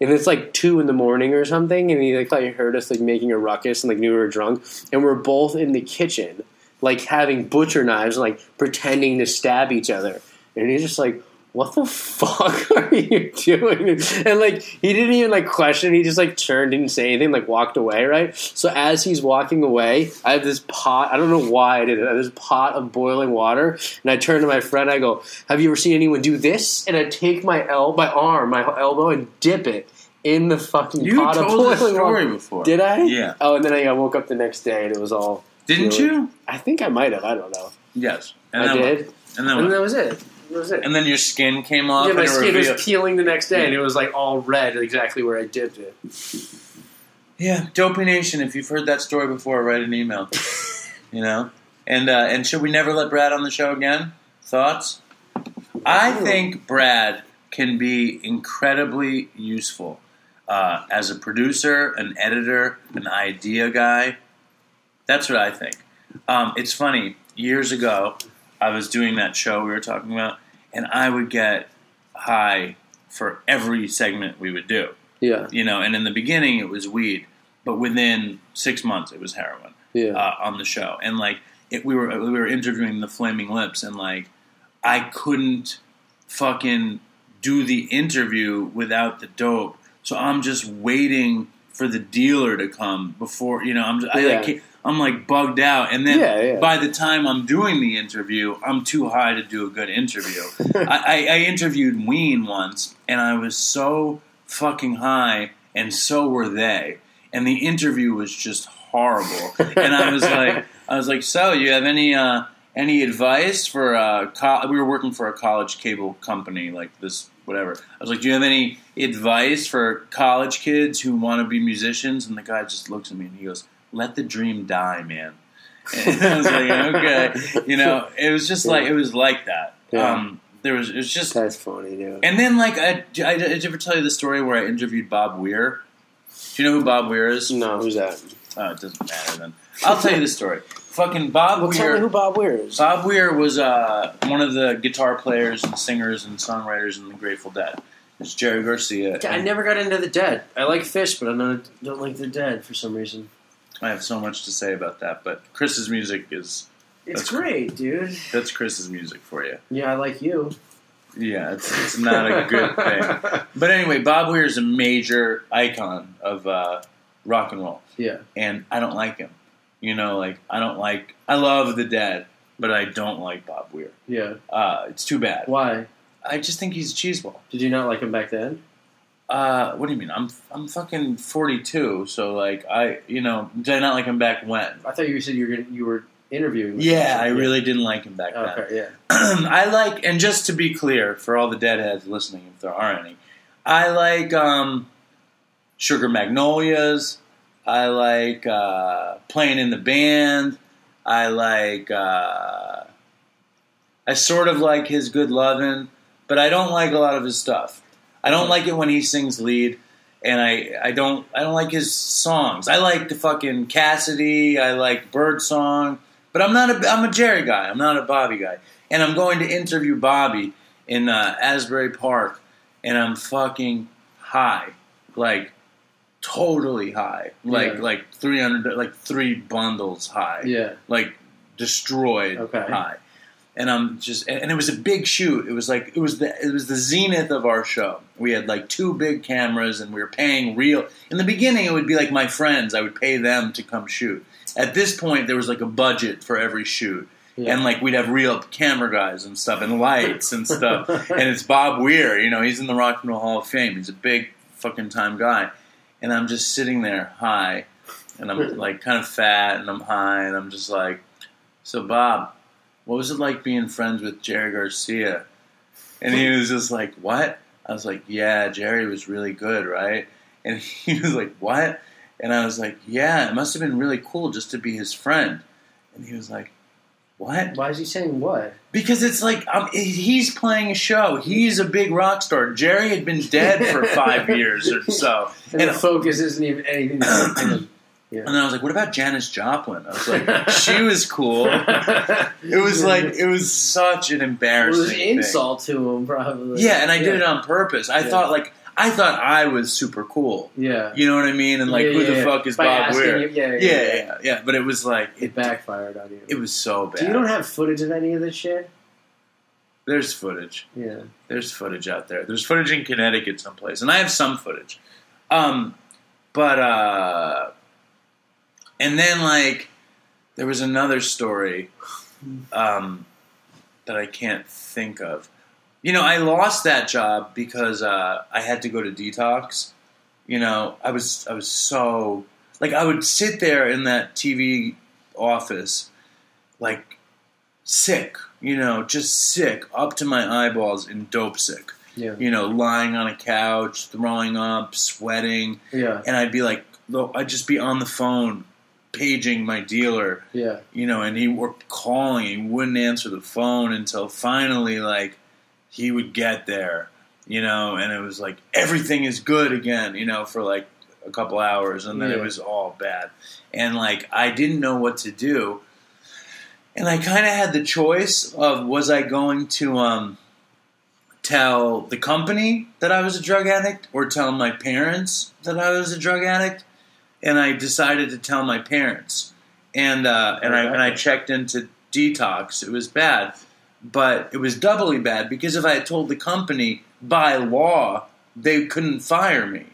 And it's like two in the morning or something, and he like thought he heard us like making a ruckus and like knew we were drunk, and we're both in the kitchen, like having butcher knives, and, like pretending to stab each other. And he's just like, "What the fuck [laughs] are you doing?" And like he didn't even like question. He just like turned, didn't say anything, like walked away. Right. So as he's walking away, I have this pot. I don't know why I did it. I have this pot of boiling water, and I turn to my friend. I go, "Have you ever seen anyone do this?" And I take my el- my arm, my elbow, and dip it in the fucking You pot of told this boiling story water. before. Did I? Yeah. Oh, and then I woke up the next day and it was all. Didn't Really? you? I think I might have. I don't know. Yes. And I did, What? And then and what? that was it. That was it. And then your skin came off. yeah, my skin revealed- was peeling the next day, and it was like all red, exactly where I dipped it. Yeah, Dopey Nation. If you've heard that story before, write an email. [laughs] you know, and uh, and should we never let Brad on the show again? Thoughts? I think Brad can be incredibly useful uh, as a producer, an editor, an idea guy. That's what I think. Um, it's funny. Years ago, I was doing that show we were talking about, and I would get high for every segment we would do. Yeah. You know, and in the beginning it was weed, but within six months it was heroin Yeah. uh, on the show, and like it, we were we were interviewing the Flaming Lips, and like I couldn't fucking do the interview without the dope, so I'm just waiting for the dealer to come before you know I'm just, I Yeah. I'm like bugged out, and then Yeah, yeah. by the time I'm doing the interview, I'm too high to do a good interview. [laughs] I, I, I interviewed Ween once, and I was so fucking high, and so were they. And the interview was just horrible. And I was like, I was like, so you have any uh, any advice for? Uh, co-? We were working for a college cable company, like this, whatever. I was like, do you have any advice for college kids who want to be musicians? And the guy just looks at me and he goes, "Let the dream die, man." And I was like, okay, you know, it was just like it was like that. Yeah. Um, there was it was just That's funny, dude. and then, like, I, I, I did I ever tell you the story where I interviewed Bob Weir? Do you know who Bob Weir is? no, who's that? Oh, it doesn't matter then. I'll tell you the story. Fucking Bob Well, tell me Weir. who Bob Weir is. Bob Weir was uh, one of the guitar players and singers and songwriters in the Grateful Dead. It's Jerry Garcia. I never got into the Dead. I like Phish, but I don't don't like the Dead for some reason. I have so much to say about that, but Chris's music is It's great, dude. that's Chris's music for you. Yeah, I like you. Yeah, it's, it's not a good thing. [laughs] But anyway, Bob Weir is a major icon of uh, rock and roll. Yeah. and I don't like him. You know, like I don't like. I love the Dead, but I don't like Bob Weir. Yeah. Uh, it's too bad. Why? I just think he's a cheeseball. Did you not like him back then? Uh, what do you mean? I'm I'm fucking 42, so like I, you know, did I not like him back when? I thought you said you were gonna, you were interviewing. Yeah. I really didn't like him back then. Okay. Yeah. [clears throat] I like, and just to be clear for all the Deadheads listening, if there are any, I like um, Sugar Magnolias. I like uh, playing in the band. I like. Uh, I sort of like his Good Lovin', but I don't like a lot of his stuff. I don't like it when he sings lead, and I, I don't I don't like his songs. I like the fucking Cassidy. I like Birdsong, but I'm not a I'm a Jerry guy. I'm not a Bobby guy, and I'm going to interview Bobby in uh, Asbury Park, and I'm fucking high, like totally high, like Yeah. like three hundred, like three bundles high Yeah. like destroyed Okay. high. And I'm just and it was a big shoot. It was like it was the it was the zenith of our show. We had like two big cameras and we were paying real in the beginning it would be like my friends, I would pay them to come shoot. At this point there was like a budget for every shoot. Yeah. And like we'd have real camera guys and stuff and lights and stuff. [laughs] and it's Bob Weir, you know, he's in the Rock and Roll Hall of Fame. He's a big fucking time guy. And I'm just sitting there high and I'm [laughs] like kind of fat and I'm high and I'm just like, so Bob, what was it like being friends with Jerry Garcia? And he was just like, what? I was like, yeah, Jerry was really good, right? And [laughs] he was like, what? And I was like, yeah, it must have been really cool just to be his friend. And he was like, what? Why is he saying what? Because it's like um, he's playing a show. He's a big rock star. Jerry had been dead for five [laughs] years or so. And, And the focus isn't even anything. To do with him. And then I was like, what about Janis Joplin? I was like, [laughs] she was cool. It was like, it was such an It embarrassing was an thing. insult to him, probably. Yeah, and I did it on purpose. I Yeah. thought like, I thought I was super cool. Yeah. You know what I mean? And like, Yeah, who the yeah. fuck is By Bob Weir? you- yeah, yeah, yeah, yeah, yeah. yeah, yeah. But it was like, It it, backfired on you. it was so bad. So you don't have footage of any of this shit? There's footage. Yeah. There's footage out there. There's footage in Connecticut someplace, and I have some footage. Um, but uh, and then like there was another story um, that I can't think of. You know, I lost that job because uh, I had to go to detox. You know, I was I was so like I would sit there in that TV office, like sick. You know, just sick up to my eyeballs in dope sick Yeah. you know, lying on a couch, throwing up, sweating, Yeah. and I'd be like, I'd just be on the phone, paging my dealer, Yeah. you know, and he were calling, he wouldn't answer the phone until finally, like, he would get there, you know, and it was like everything is good again, you know, for like a couple hours, and then it was all bad, and like I didn't know what to do. and I kind of had the choice of was I going to um, tell the company that I was a drug addict or tell my parents that I was a drug addict, and I decided to tell my parents, and uh, and I and I checked into detox. It was bad, but it was doubly bad because if I had told the company by law they couldn't fire me,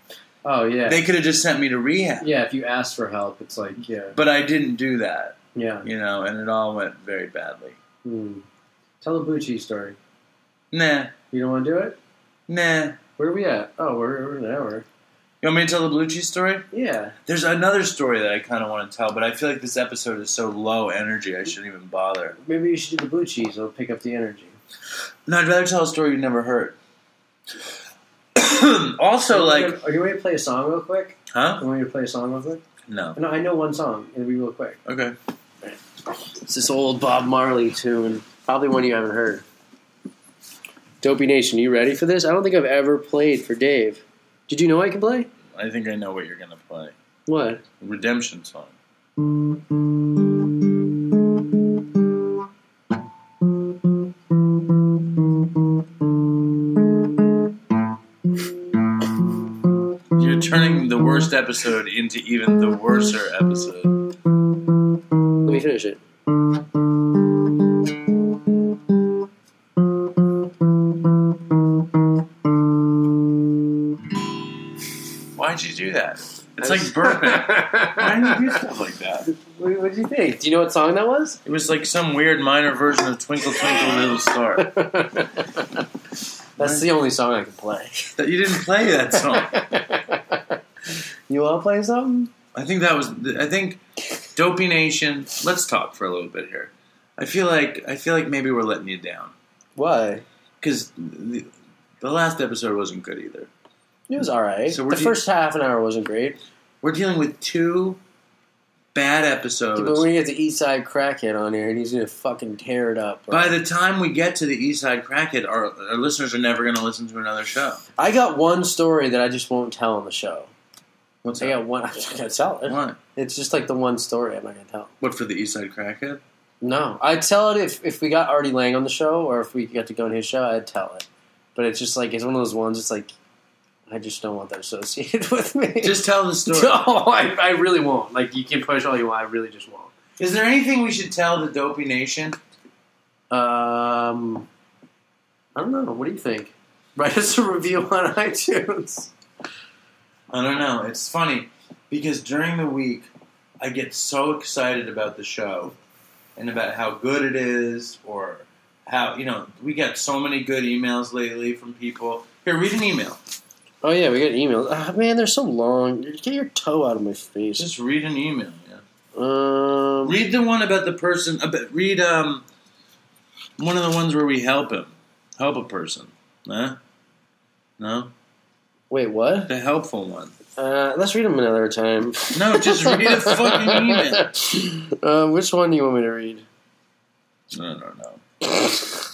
Oh yeah. they could have just sent me to rehab. yeah, if you ask for help, it's like yeah, But I didn't do that, yeah. you know, and it all went very badly. Hmm. Tell a cheese story. Nah, You don't want to do it? nah. Where are we at? Oh, we're, we're an hour. You want me to tell the blue cheese story? Yeah. There's another story that I kind of want to tell, but I feel like this episode is so low energy, I shouldn't even bother. Maybe you should do the blue cheese. It'll pick up the energy. No, I'd rather tell a story you've never heard. [coughs] also, like, are you ready to play a song real quick? huh? You want me to play a song real quick? No. No, I know one song. It'll be real quick. Okay. It's this old Bob Marley tune. Probably one you haven't heard. Dopey Nation, you ready for this? I don't think I've ever played for Dave. Did you know I can play? I think I know what you're gonna play. What? Redemption song. You're turning the worst episode into even the worser episode. Let me finish it. Do that? It's like [laughs] burping. Why do you do stuff like that? What what did you think? Do you know what song that was? It was like some weird minor version of Twinkle Twinkle Little Star. That's the only song I can play. That you didn't play that song. [laughs] you want to play something? I think that was. I think Dopey Nation. Let's talk for a little bit here. I feel like I feel like maybe we're letting you down Why? because the, the last episode wasn't good either. It was all right. So we're the de- first half an hour wasn't great. We're dealing with two bad episodes. but you get the East Side Crackhead on here, and he's gonna fucking tear it up. bro. By the time we get to the East Side Crackhead, our, our listeners are never going to listen to another show. I got one story that I just won't tell on the show. What's I that? got one. [laughs] I'm not gonna tell it. What? It's just like the one story I'm not gonna tell. What for the East Side Crackhead? No, I'd tell it if, if we got Artie Lange on the show or if we got to go on his show. I'd tell it. But it's just like it's one of those ones. It's like I just don't want that associated [laughs] with me. Just tell the story. [laughs] no, I, I really won't. Like you can push all you want. I really just won't. Is there anything we should tell the Dopey Nation? Um, I don't know. What do you think? [laughs] Write us a review on iTunes. I don't know. It's funny because during the week I get so excited about the show and about how good it is, or how you know we get so many good emails lately from people. Here, read an email. Oh yeah, we got emails. Ah, man, they're so long. Get your toe out of my face. Just read an email. Yeah. Um, Read the one about the person. About, read um one of the ones where we help him, help a person. Huh? No, wait, what? the helpful one. Uh, let's read them another time. No, just read a fucking [laughs] email. Uh, which one do you want me to read? No, no, no. [laughs]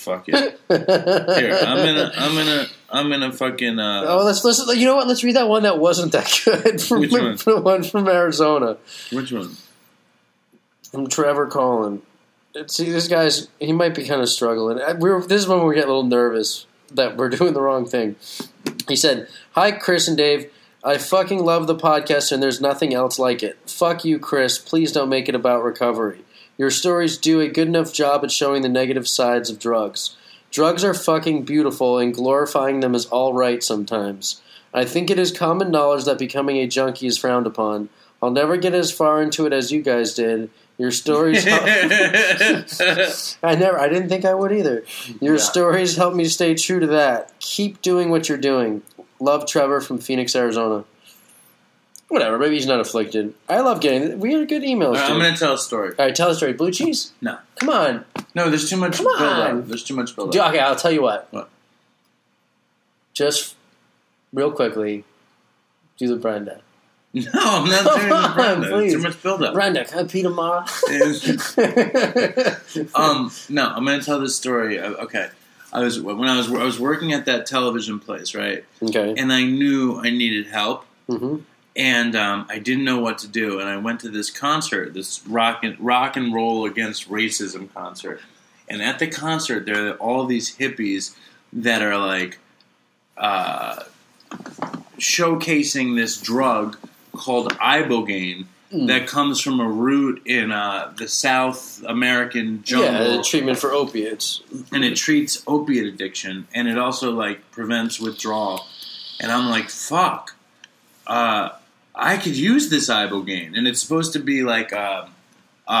Fuck it. [laughs] Here, I'm gonna, I'm gonna, I'm gonna fucking. Uh, Oh, let's let's. You know what? Let's read that one that wasn't that good. From, [laughs] Which one? The one from Arizona, Which one? from Trevor Collin. See, this guy's he might be kind of struggling. Uh, We're this is when we get a little nervous that we're [laughs] doing the wrong thing. He said, "Hi, Chris and Dave. I fucking love the podcast, and there's nothing else like it. Fuck you, Chris. Please don't make it about recovery. Your stories do a good enough job at showing the negative sides of drugs. Drugs are fucking beautiful, and glorifying them is all right sometimes. I think it is common knowledge that becoming a junkie is frowned upon. I'll never get as far into it as you guys did. Your stories. [laughs] I never. I didn't think I would either. Your Yeah. stories help me stay true to that. Keep doing what you're doing. Love, Trevor from Phoenix, Arizona. Whatever. Maybe he's not afflicted. I love getting. We had good emails. I'm gonna tell a story. All right, tell the story. Blue cheese? No. Come on. No, there's too much Come build on. up. There's too much build up. okay, I'll tell you what. What? Just real quickly, do the Brenda. [laughs] No, I'm not doing the Brenda. please. Too much build up. Brenda, can I pee tomorrow? [laughs] um, no, I'm gonna tell this story. Uh, Okay, I was when I was I was working at that television place, right? okay. And I knew I needed help, hmm and um, I didn't know what to do. And I went to this concert, this rock and rock and roll against racism concert. And at the concert, there are all these hippies that are like uh, showcasing this drug called ibogaine Mm. that comes from a root in uh, the South American jungle Yeah, the treatment for opiates. and it treats opiate addiction and it also like prevents withdrawal and i'm like fuck uh, i could use this ibogaine and it's supposed to be like a, a,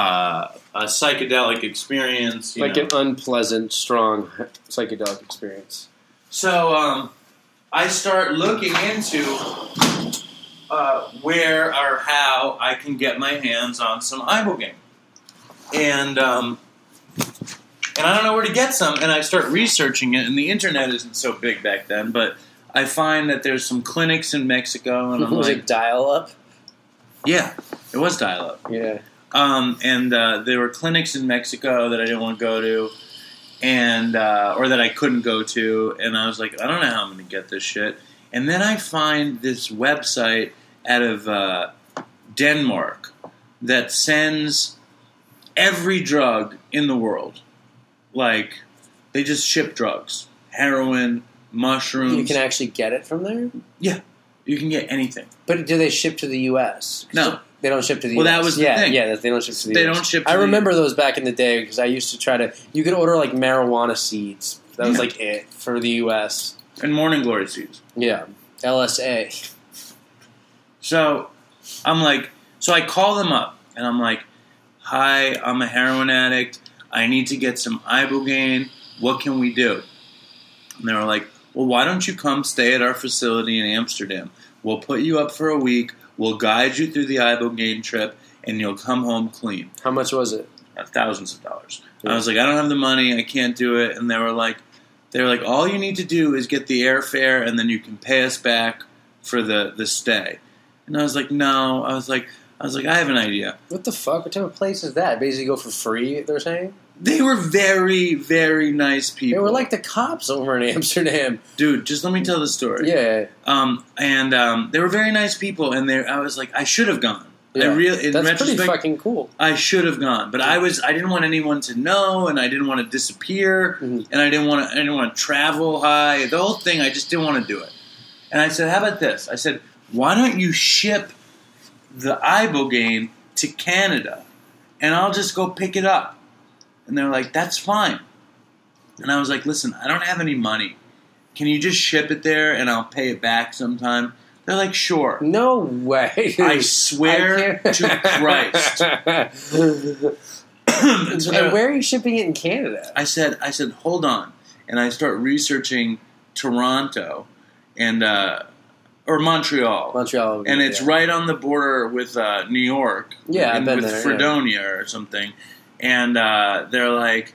a psychedelic experience you Like know. an unpleasant, strong psychedelic experience. so um, i start looking into uh, where or how i can get my hands on some ibogaine and um, and I don't know where to get some. And I start researching it, and the internet isn't so big back then, but I find that there's some clinics in Mexico, and I'm [laughs] was like, it dial up? yeah, it was dial up. Yeah. Um, and uh, there were clinics in Mexico that I didn't want to go to, and uh, or that I couldn't go to, and I was like, I don't know how I'm going to get this shit. And then I find this website out of uh, Denmark that sends every drug in the world. Like they just ship drugs, heroin, mushrooms. You can actually get it from there? Yeah, you can get anything. But do they ship to the U.S.? No. They don't ship to the Well, U.S. that was the yeah, thing. Yeah, they don't ship to the They US. don't ship I remember those back in the day because I used to try to. You could order like marijuana seeds. That was Yeah. like it for the U.S. And morning glory seeds. Yeah. LSA. So I'm like, so I call them up and I'm like, hi, I'm a heroin addict. I need to get some ibogaine. What can we do? And they were like, well, why don't you come stay at our facility in Amsterdam? We'll put you up for a week. We'll guide you through the ibogaine trip, and you'll come home clean. How much was it? Uh, thousands of dollars. Yeah. I was like, I don't have the money. I can't do it. And they were like, they were like, all you need to do is get the airfare, and then you can pay us back for the the stay. And I was like, no. I was like, I was like, I have an idea. What the fuck? What type of place is that? Basically, go for free. They're saying They were very, very nice people. they were like the cops over in Amsterdam. dude. Just let me tell the story. Yeah, Um, and um, they were very nice people, and they. I was like, I should have gone. yeah. I really, in That's pretty fucking cool. I should have gone, but I was. I didn't want anyone to know, and I didn't want to disappear, Mhm. and I didn't want to. I didn't want to travel high. The whole thing. I just didn't want to do it. And I said, "How about this?" I said, "Why don't you ship the ibogaine to Canada, and I'll just go pick it up?" And they're like, "That's fine." And I was like, "Listen, I don't have any money. Can you just ship it there, and I'll pay it back sometime?" They're like, "Sure." No way. I swear I to Christ. And so [clears throat] and where are you shipping it in Canada? I said, I said, hold on, and I start researching Toronto and uh, or Montreal, Montreal. and it's yeah. right on the border with uh, New York. Yeah, I've and been with there, yeah. Fredonia or something, and uh, they're like,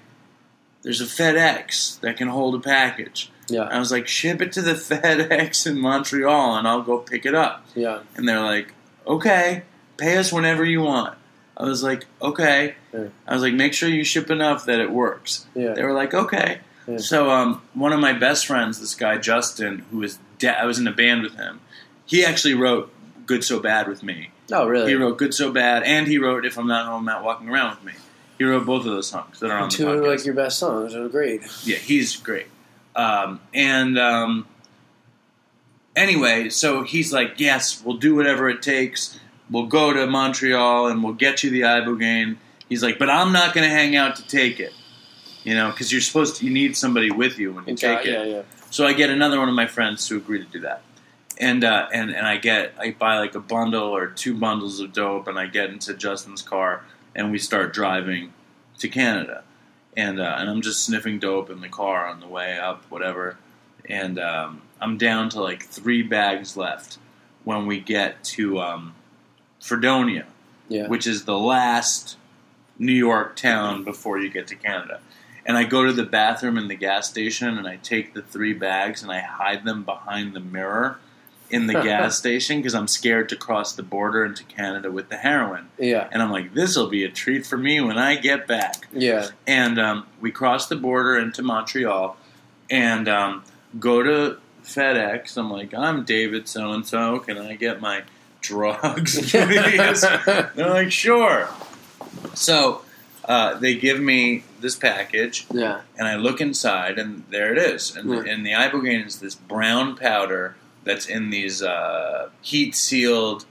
"There's a FedEx that can hold a package." Yeah, I was like, "Ship it to the [laughs] FedEx in Montreal, and I'll go pick it up." yeah. And they're like, "Okay, pay us whenever you want." I was like, "Okay." Yeah. I was like, "Make sure you ship enough that it works." Yeah. They were like, "Okay." Yeah. So, um, one of my best friends, this guy Justin, who was de- I was in a band with him. He actually wrote "Good So Bad" with me. Oh, really? He wrote "Good So Bad," and he wrote "If I'm Not Home, I'm Not Walking Around with Me." He wrote both of those songs that are on the Two of podcast. like your best songs. They're great. Yeah, he's great. Um, and um, anyway, so he's like, "Yes, we'll do whatever it takes. We'll go to Montreal and we'll get you the ibogaine." He's like, "But I'm not going to hang out to take it, you know, because you're supposed to. You need somebody with you when you Okay, take it." yeah, yeah. So I get another one of my friends to agree to do that, and uh, and and I get I buy like a bundle or two bundles of dope, and I get into Justin's car, and we start driving to Canada, and uh, and I'm just sniffing dope in the car on the way up, whatever, and um, I'm down to like three bags left when we get to um, Fredonia, Yeah. which is the last New York town before you get to Canada. And I go to the bathroom in the gas station and I take the three bags and I hide them behind the mirror in the [laughs] gas station because I'm scared to cross the border into Canada with the heroin. Yeah. And I'm like, this will be a treat for me when I get back. Yeah. And um, we cross the border into Montreal and um, go to FedEx. I'm like, I'm David so and so. Can I get my drugs, [laughs] please? They're like, sure. So uh, they give me this package, yeah, and I look inside, and there it is. And, Yeah. and the ibogaine is this brown powder that's in these uh, heat sealed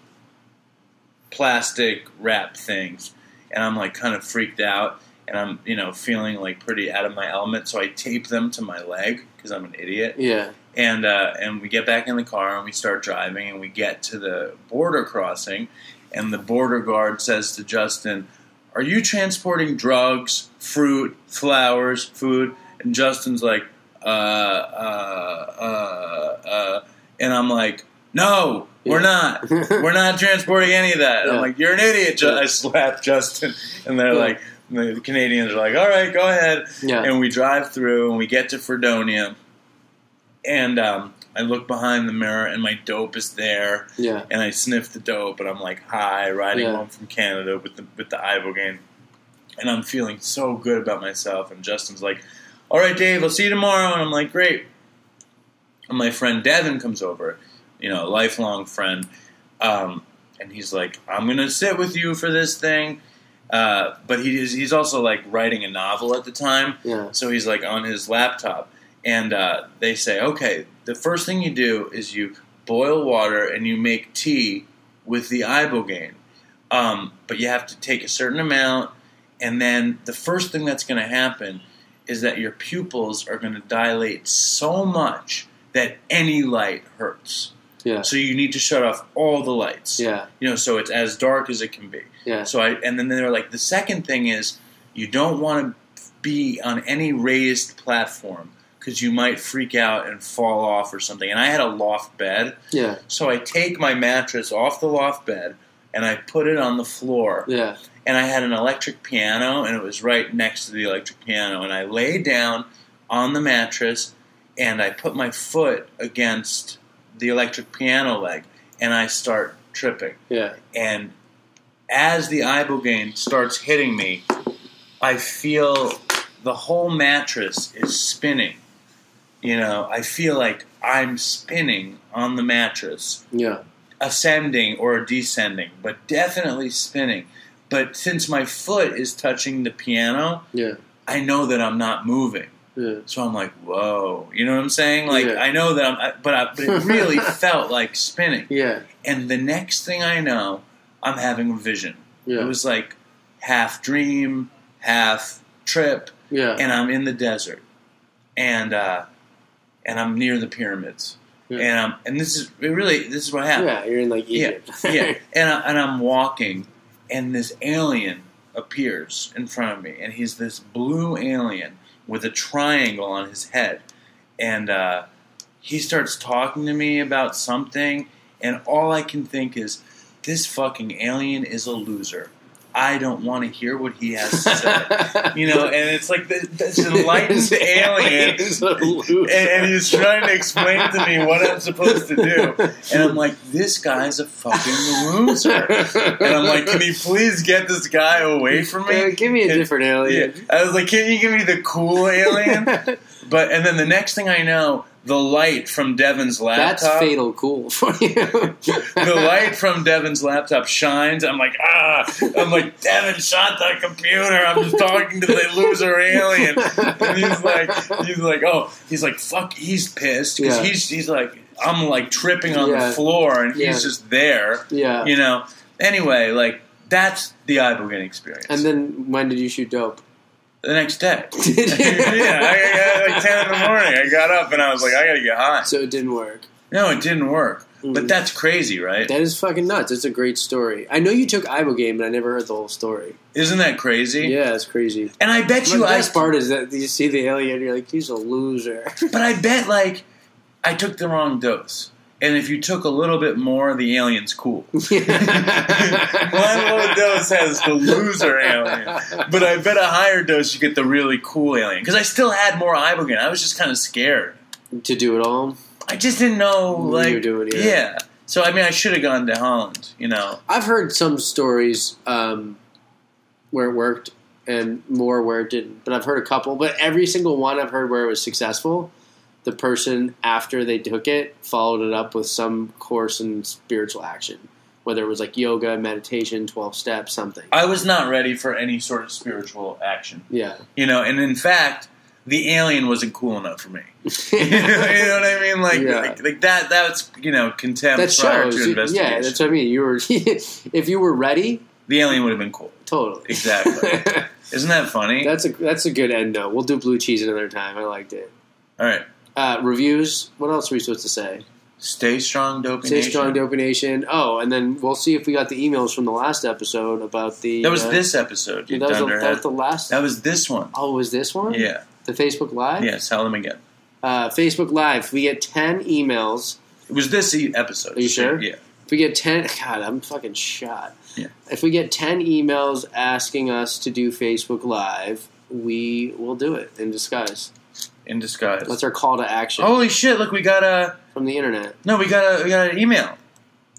plastic wrap things. And I'm like kind of freaked out, and I'm you know feeling like pretty out of my element. So I tape them to my leg because I'm an idiot. yeah, And uh, and we get back in the car and we start driving, and we get to the border crossing, and the border guard says to Justin, "Are you transporting drugs, fruit, flowers, food?" And Justin's like, "Uh, uh, uh, uh," and I'm like, "No, we're not. [laughs] We're not transporting any of that." And I'm like, "You're an idiot!" Ju- I slap Justin, and they're Yeah. like, the Canadians are like, "All right, go ahead." yeah, And we drive through, and we get to Fredonia, and um, I look behind the mirror, and my dope is there, yeah, and I sniff the dope, and I'm like high, riding Yeah. home from Canada with the with the ibogaine, and I'm feeling so good about myself. And Justin's like, "All right, Dave, I'll see you tomorrow," and I'm like, "Great." And my friend Devin comes over, you know, a lifelong friend, um, and he's like, "I'm gonna sit with you for this thing." Uh, but he is, he's also like writing a novel at the time, yeah, so he's like on his laptop, and uh, they say, okay, the first thing you do is you boil water and you make tea with the ibogaine, um, but you have to take a certain amount, and then the first thing that's going to happen is that your pupils are going to dilate so much that any light hurts. yeah, So you need to shut off all the lights. yeah, You know, so it's as dark as it can be. yeah, So I and then they're like the second thing is you don't want to be on any raised platform because you might freak out and fall off or something. And I had a loft bed, yeah, so I take my mattress off the loft bed and I put it on the floor. yeah, And I had an electric piano and it was right next to the electric piano. And I lay down on the mattress and I put my foot against the electric piano leg and I start tripping yeah, and as the ibogaine starts hitting me, I feel the whole mattress is spinning. You know, I feel like I'm spinning on the mattress, yeah, ascending or descending, but definitely spinning. But since my foot is touching the piano, yeah, I know that I'm not moving. Yeah, So I'm like, whoa, you know what I'm saying? Like Yeah. I know that I'm, I, but I, but it really [laughs] felt like spinning. yeah, And the next thing I know, I'm having a vision. Yeah. It was like half dream, half trip, yeah, and I'm in the desert, and uh, and I'm near the pyramids, Yeah. and I'm and this is really this is what happened. yeah. You're in like Yeah, Egypt. yeah, [laughs] and I, and I'm walking, and this alien appears in front of me, and he's this blue alien with a triangle on his head, and uh, he starts talking to me about something, and all I can think is, this fucking alien is a loser. I don't want to hear what he has to say. [laughs] You know, and it's like this, this enlightened alien is a loser. and, and he's trying to explain to me what I'm supposed to do. And I'm like, this guy's a fucking loser. And I'm like, can you please get this guy away from Yeah, me? Uh, give me a And- different Yeah. alien. I was like, can you give me the cool alien? [laughs] But and then the next thing I know, the light from Devin's laptop. That's fatal cool for you. The light from Devin's laptop shines. I'm like, ah! I'm like, Devin, shot the computer. I'm just talking to the loser alien. And he's like, he's like, oh, he's like, fuck, he's pissed because Yeah. he's he's like, I'm like tripping on Yeah. the floor and Yeah. he's just there, yeah. you know. Anyway, like that's the ibogaine experience. And then when did you shoot dope? The next day, Did [laughs] you? [laughs] yeah, I, I, like ten in the morning, I got up and I was like, I gotta get high. So it didn't work. No, it didn't work. Mhm. But that's crazy, right? That is fucking nuts. It's a great story. I know you took Ibogaine, but I never heard the whole story. Isn't that crazy? Yeah, it's crazy. And I bet The you, I, best part is that you see the alien, you're like, he's a loser. [laughs] but I bet like I took the wrong dose. And if you took a little bit more, the alien's cool. [laughs] [laughs] One low dose has the loser alien, but I bet a higher dose you get the really cool alien. Because I still had more ibogaine. I was just kind of scared. to do it all. I just didn't know, What like, doing, yeah. yeah. So I mean, I should have gone to Holland. You know, I've heard some stories um, where it worked and more where it didn't, but I've heard a couple. But every single one I've heard where it was successful, the person after they took it followed it up with some course in spiritual action. whether it was like yoga, meditation, twelve steps, something. I was not ready for any sort of spiritual action. Yeah, You know, and in fact, the alien wasn't cool enough for me. [laughs] [laughs] you know what I mean? Like, Yeah. like, like that. That's you know contempt that prior shows. to investigation. Yeah, that's what I mean. You were [laughs] if you were ready, the alien would have been cool. totally. Exactly. Isn't that funny? that's a that's a good end note. We'll do blue cheese another time. I liked it. All right. Uh, reviews. What else are we supposed to say? Stay strong, dopey Stay nation. strong, Dopey Nation. Oh, and then we'll see if we got the emails from the last episode about the. That was uh, this episode. You that, was the, that was the last. That was this one. oh, was this one? Yeah. The Facebook Live. Yeah. Tell them again. Uh, Facebook Live. We get ten emails. It was this episode. Are you sure? Yeah. If we get ten, [laughs] God, I'm fucking shot. Yeah. If we get ten emails asking us to do Facebook Live, we will do it in disguise. In disguise. That's our call to action Holy shit! Look, we got a from the internet. no. We got a we got an email.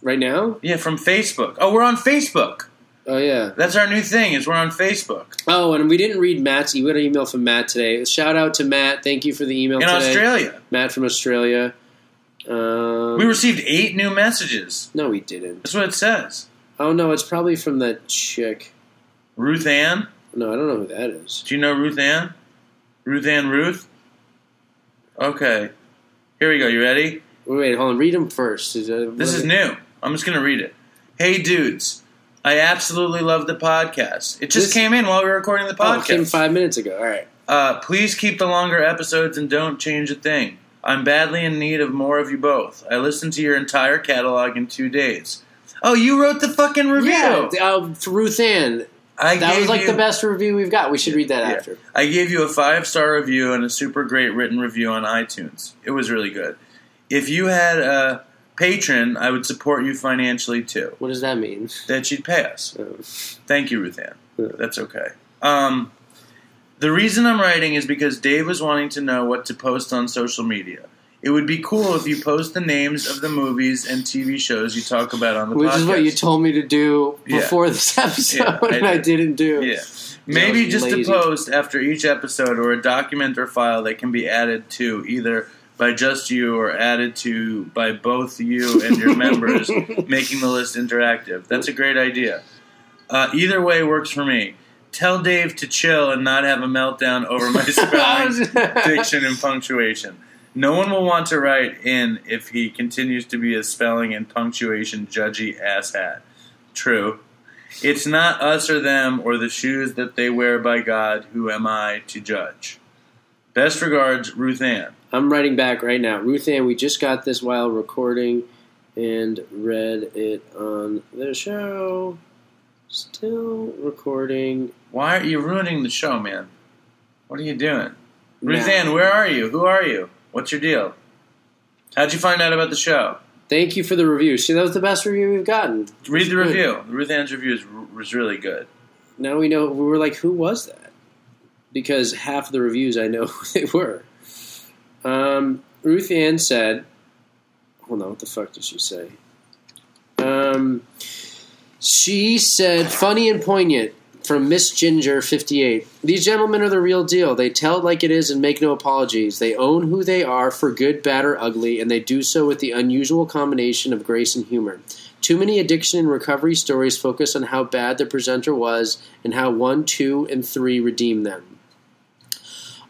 Right now? Yeah, from Facebook. Oh, we're on Facebook. Oh yeah. That's our new thing. Is we're on Facebook Oh, and we didn't read Matt's. We got an email from Matt today. Shout out to Matt. Thank you for the email in today. Australia. Matt from Australia. Um, We received eight new messages. no, we didn't. That's what it says. Oh no, it's probably from that chick. Ruth Ann. No, I don't know who that is. Do you know Ruth Ann? Ruth Ann Ruth. Okay. Here we go. You ready? Wait, hold on. Read them first. Is that- This is new. I'm just going to read it. Hey, dudes. I absolutely love the podcast. It just This- came in while we were recording the Oh, it came podcast. five minutes ago. All right. Uh, please keep the longer episodes and don't change a thing. I'm badly in need of more of you both. I listened to your entire catalog in two days. Oh, you wrote the fucking review. Yeah, uh, Ruth Ann. I That was like you, the best review we've got. We should read that Yeah. after. I gave you a five star review and a super great written review on iTunes. It was really good. If you had a patron, I would support you financially too. What does that mean? That you'd pay us. Uh, Thank you, Ruth Ann. Yeah. That's okay. Um, the reason I'm writing is because Dave was wanting to know what to post on social media. It would be cool if you post the names of the movies and TV shows you talk about on the which podcast. is what you told me to do Yeah. before this [laughs] episode, Yeah, I and I did. didn't do. Yeah. Maybe just lazy. to post after each episode or a document or file that can be added to either by just you or added to by both you and your [laughs] members, making the list interactive. That's a great idea. Uh, either way works for me. Tell Dave to chill and not have a meltdown over my [laughs] spelling, diction, and punctuation. No one will want to write in if he continues to be a spelling and punctuation judgy asshat. True. It's not us or them or the shoes that they wear by God. Who am I to judge? Best regards, Ruth Ann. I'm writing back right now. Ruth Ann, we just got this while recording and read it on the show. Still recording. Why are you ruining the show, man? What are you doing? Ruth. Ann, where are you? Who are you? What's your deal? How'd you find out about the show? Thank you for the review. See, that was the best review we've gotten. Read the review. Ruth Ann's review is, was really good. Now we know. We were like, who was that? Because half of the reviews I know [laughs] who they were. Um, Ruth Ann said, hold on, what the fuck did she say? Um, she said, funny and poignant from Miss Ginger 58. These gentlemen are the real deal. They tell it like it is and make no apologies. They own who they are for good, bad, or ugly, and they do so with the unusual combination of grace and humor. Too many addiction and recovery stories focus on how bad the presenter was and how 1, 2, and 3 redeem them.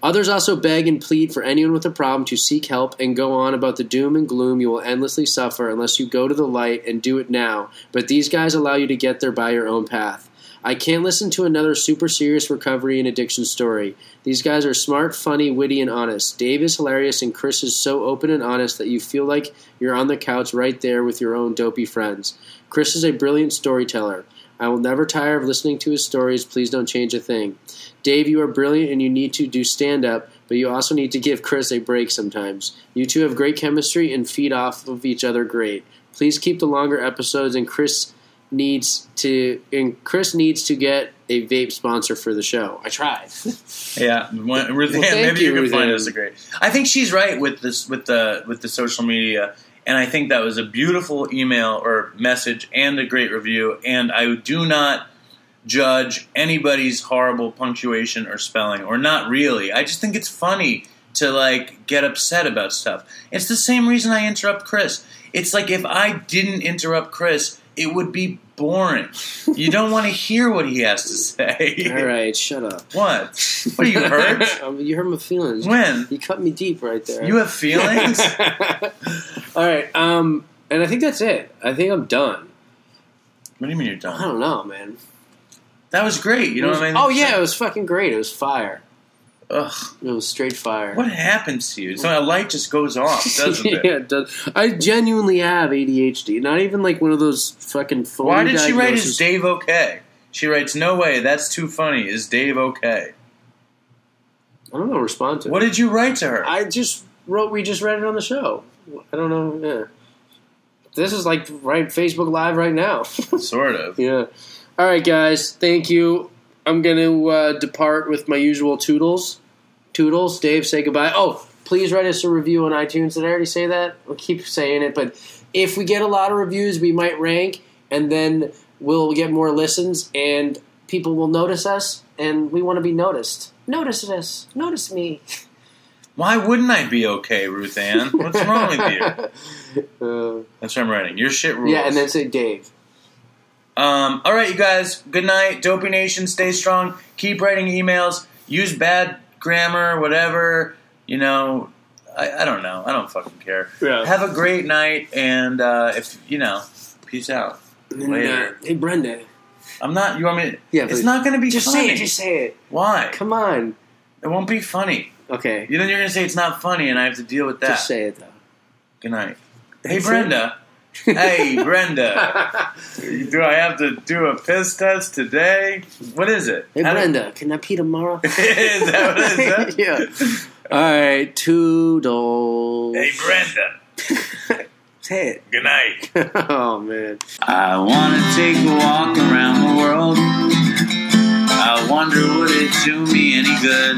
Others also beg and plead for anyone with a problem to seek help and go on about the doom and gloom you will endlessly suffer unless you go to the light and do it now. But these guys allow you to get there by your own path. I can't listen to another super serious recovery and addiction story. These guys are smart, funny, witty, and honest. Dave is hilarious, and Chris is so open and honest that you feel like you're on the couch right there with your own dopey friends. Chris is a brilliant storyteller. I will never tire of listening to his stories. Please don't change a thing. Dave, you are brilliant and you need to do stand up, but you also need to give Chris a break sometimes. You two have great chemistry and feed off of each other great. Please keep the longer episodes and Chris needs to and Chris needs to get a vape sponsor for the show. I tried. [laughs] Yeah, Ruth Well, maybe you, you, can find us a great. I think she's right with this with the with the social media, and I think that was a beautiful email or message and a great review. And I do not judge anybody's horrible punctuation or spelling, or not really. I just think it's funny to like get upset about stuff. It's the same reason I interrupt Chris. It's like if I didn't interrupt Chris, it would be boring. You don't want to [laughs] hear what he has to say. All right, shut up. What? What are you [laughs] hurt? Um, you hurt my feelings. when? You cut me deep right there. You have feelings? [laughs] All right, um, and I think that's it. I think I'm done. What do you mean you're done? I don't know, man. That was great. You know was- what I mean? Oh yeah, it was fucking great. It was fire. Ugh. It was straight fire. What happens to you? So a light just goes off, [laughs] doesn't it? yeah, it does. I genuinely have ADHD. Not even like one of those fucking. Phony Why did she write diagnoses. is Dave okay? She writes, "No way, that's too funny. Is Dave okay?" I don't know. Respond to. it. What did you write to her? I just wrote. We just read it on the show. I don't know. Yeah. This is like right Facebook Live right now. [laughs] sort of. yeah. All right, guys. Thank you. I'm going to uh, depart with my usual toodles. Toodles. Dave, say goodbye. Oh, please write us a review on iTunes. Did I already say that? I'll keep saying it, but if we get a lot of reviews, we might rank, and then we'll get more listens, and people will notice us, and we want to be noticed. Notice us. Notice me. [laughs] Why wouldn't I be okay, Ruth Ann? What's wrong with you? [laughs] Uh, That's what I'm writing. Your shit rules. yeah, and then say Dave. Um, all right, you guys. Good night. Dopey Nation, stay strong. Keep writing emails. Use bad grammar, whatever. You know, I, I don't know. I don't fucking care. Yeah. Have a great night, and uh, if you know, peace out. And, Later. uh, hey, Brenda. I'm not. You want me? To, Yeah, it's not going to be Just funny. say it. Just say it. Why? Come on. It won't be funny. Okay. You know, you're going to say it's not funny, and I have to deal with that. Just say it though. Good night. Hey, That's Brenda. Hey, Brenda. [laughs] Do I have to do a piss test today? What is it? Hey How do- Brenda, can I pee tomorrow? [laughs] is that what it is? [laughs] yeah. All right, toodles. Hey, Brenda. Say it. Good night. oh man. I wanna take a walk around the world. I wonder would it do me any good?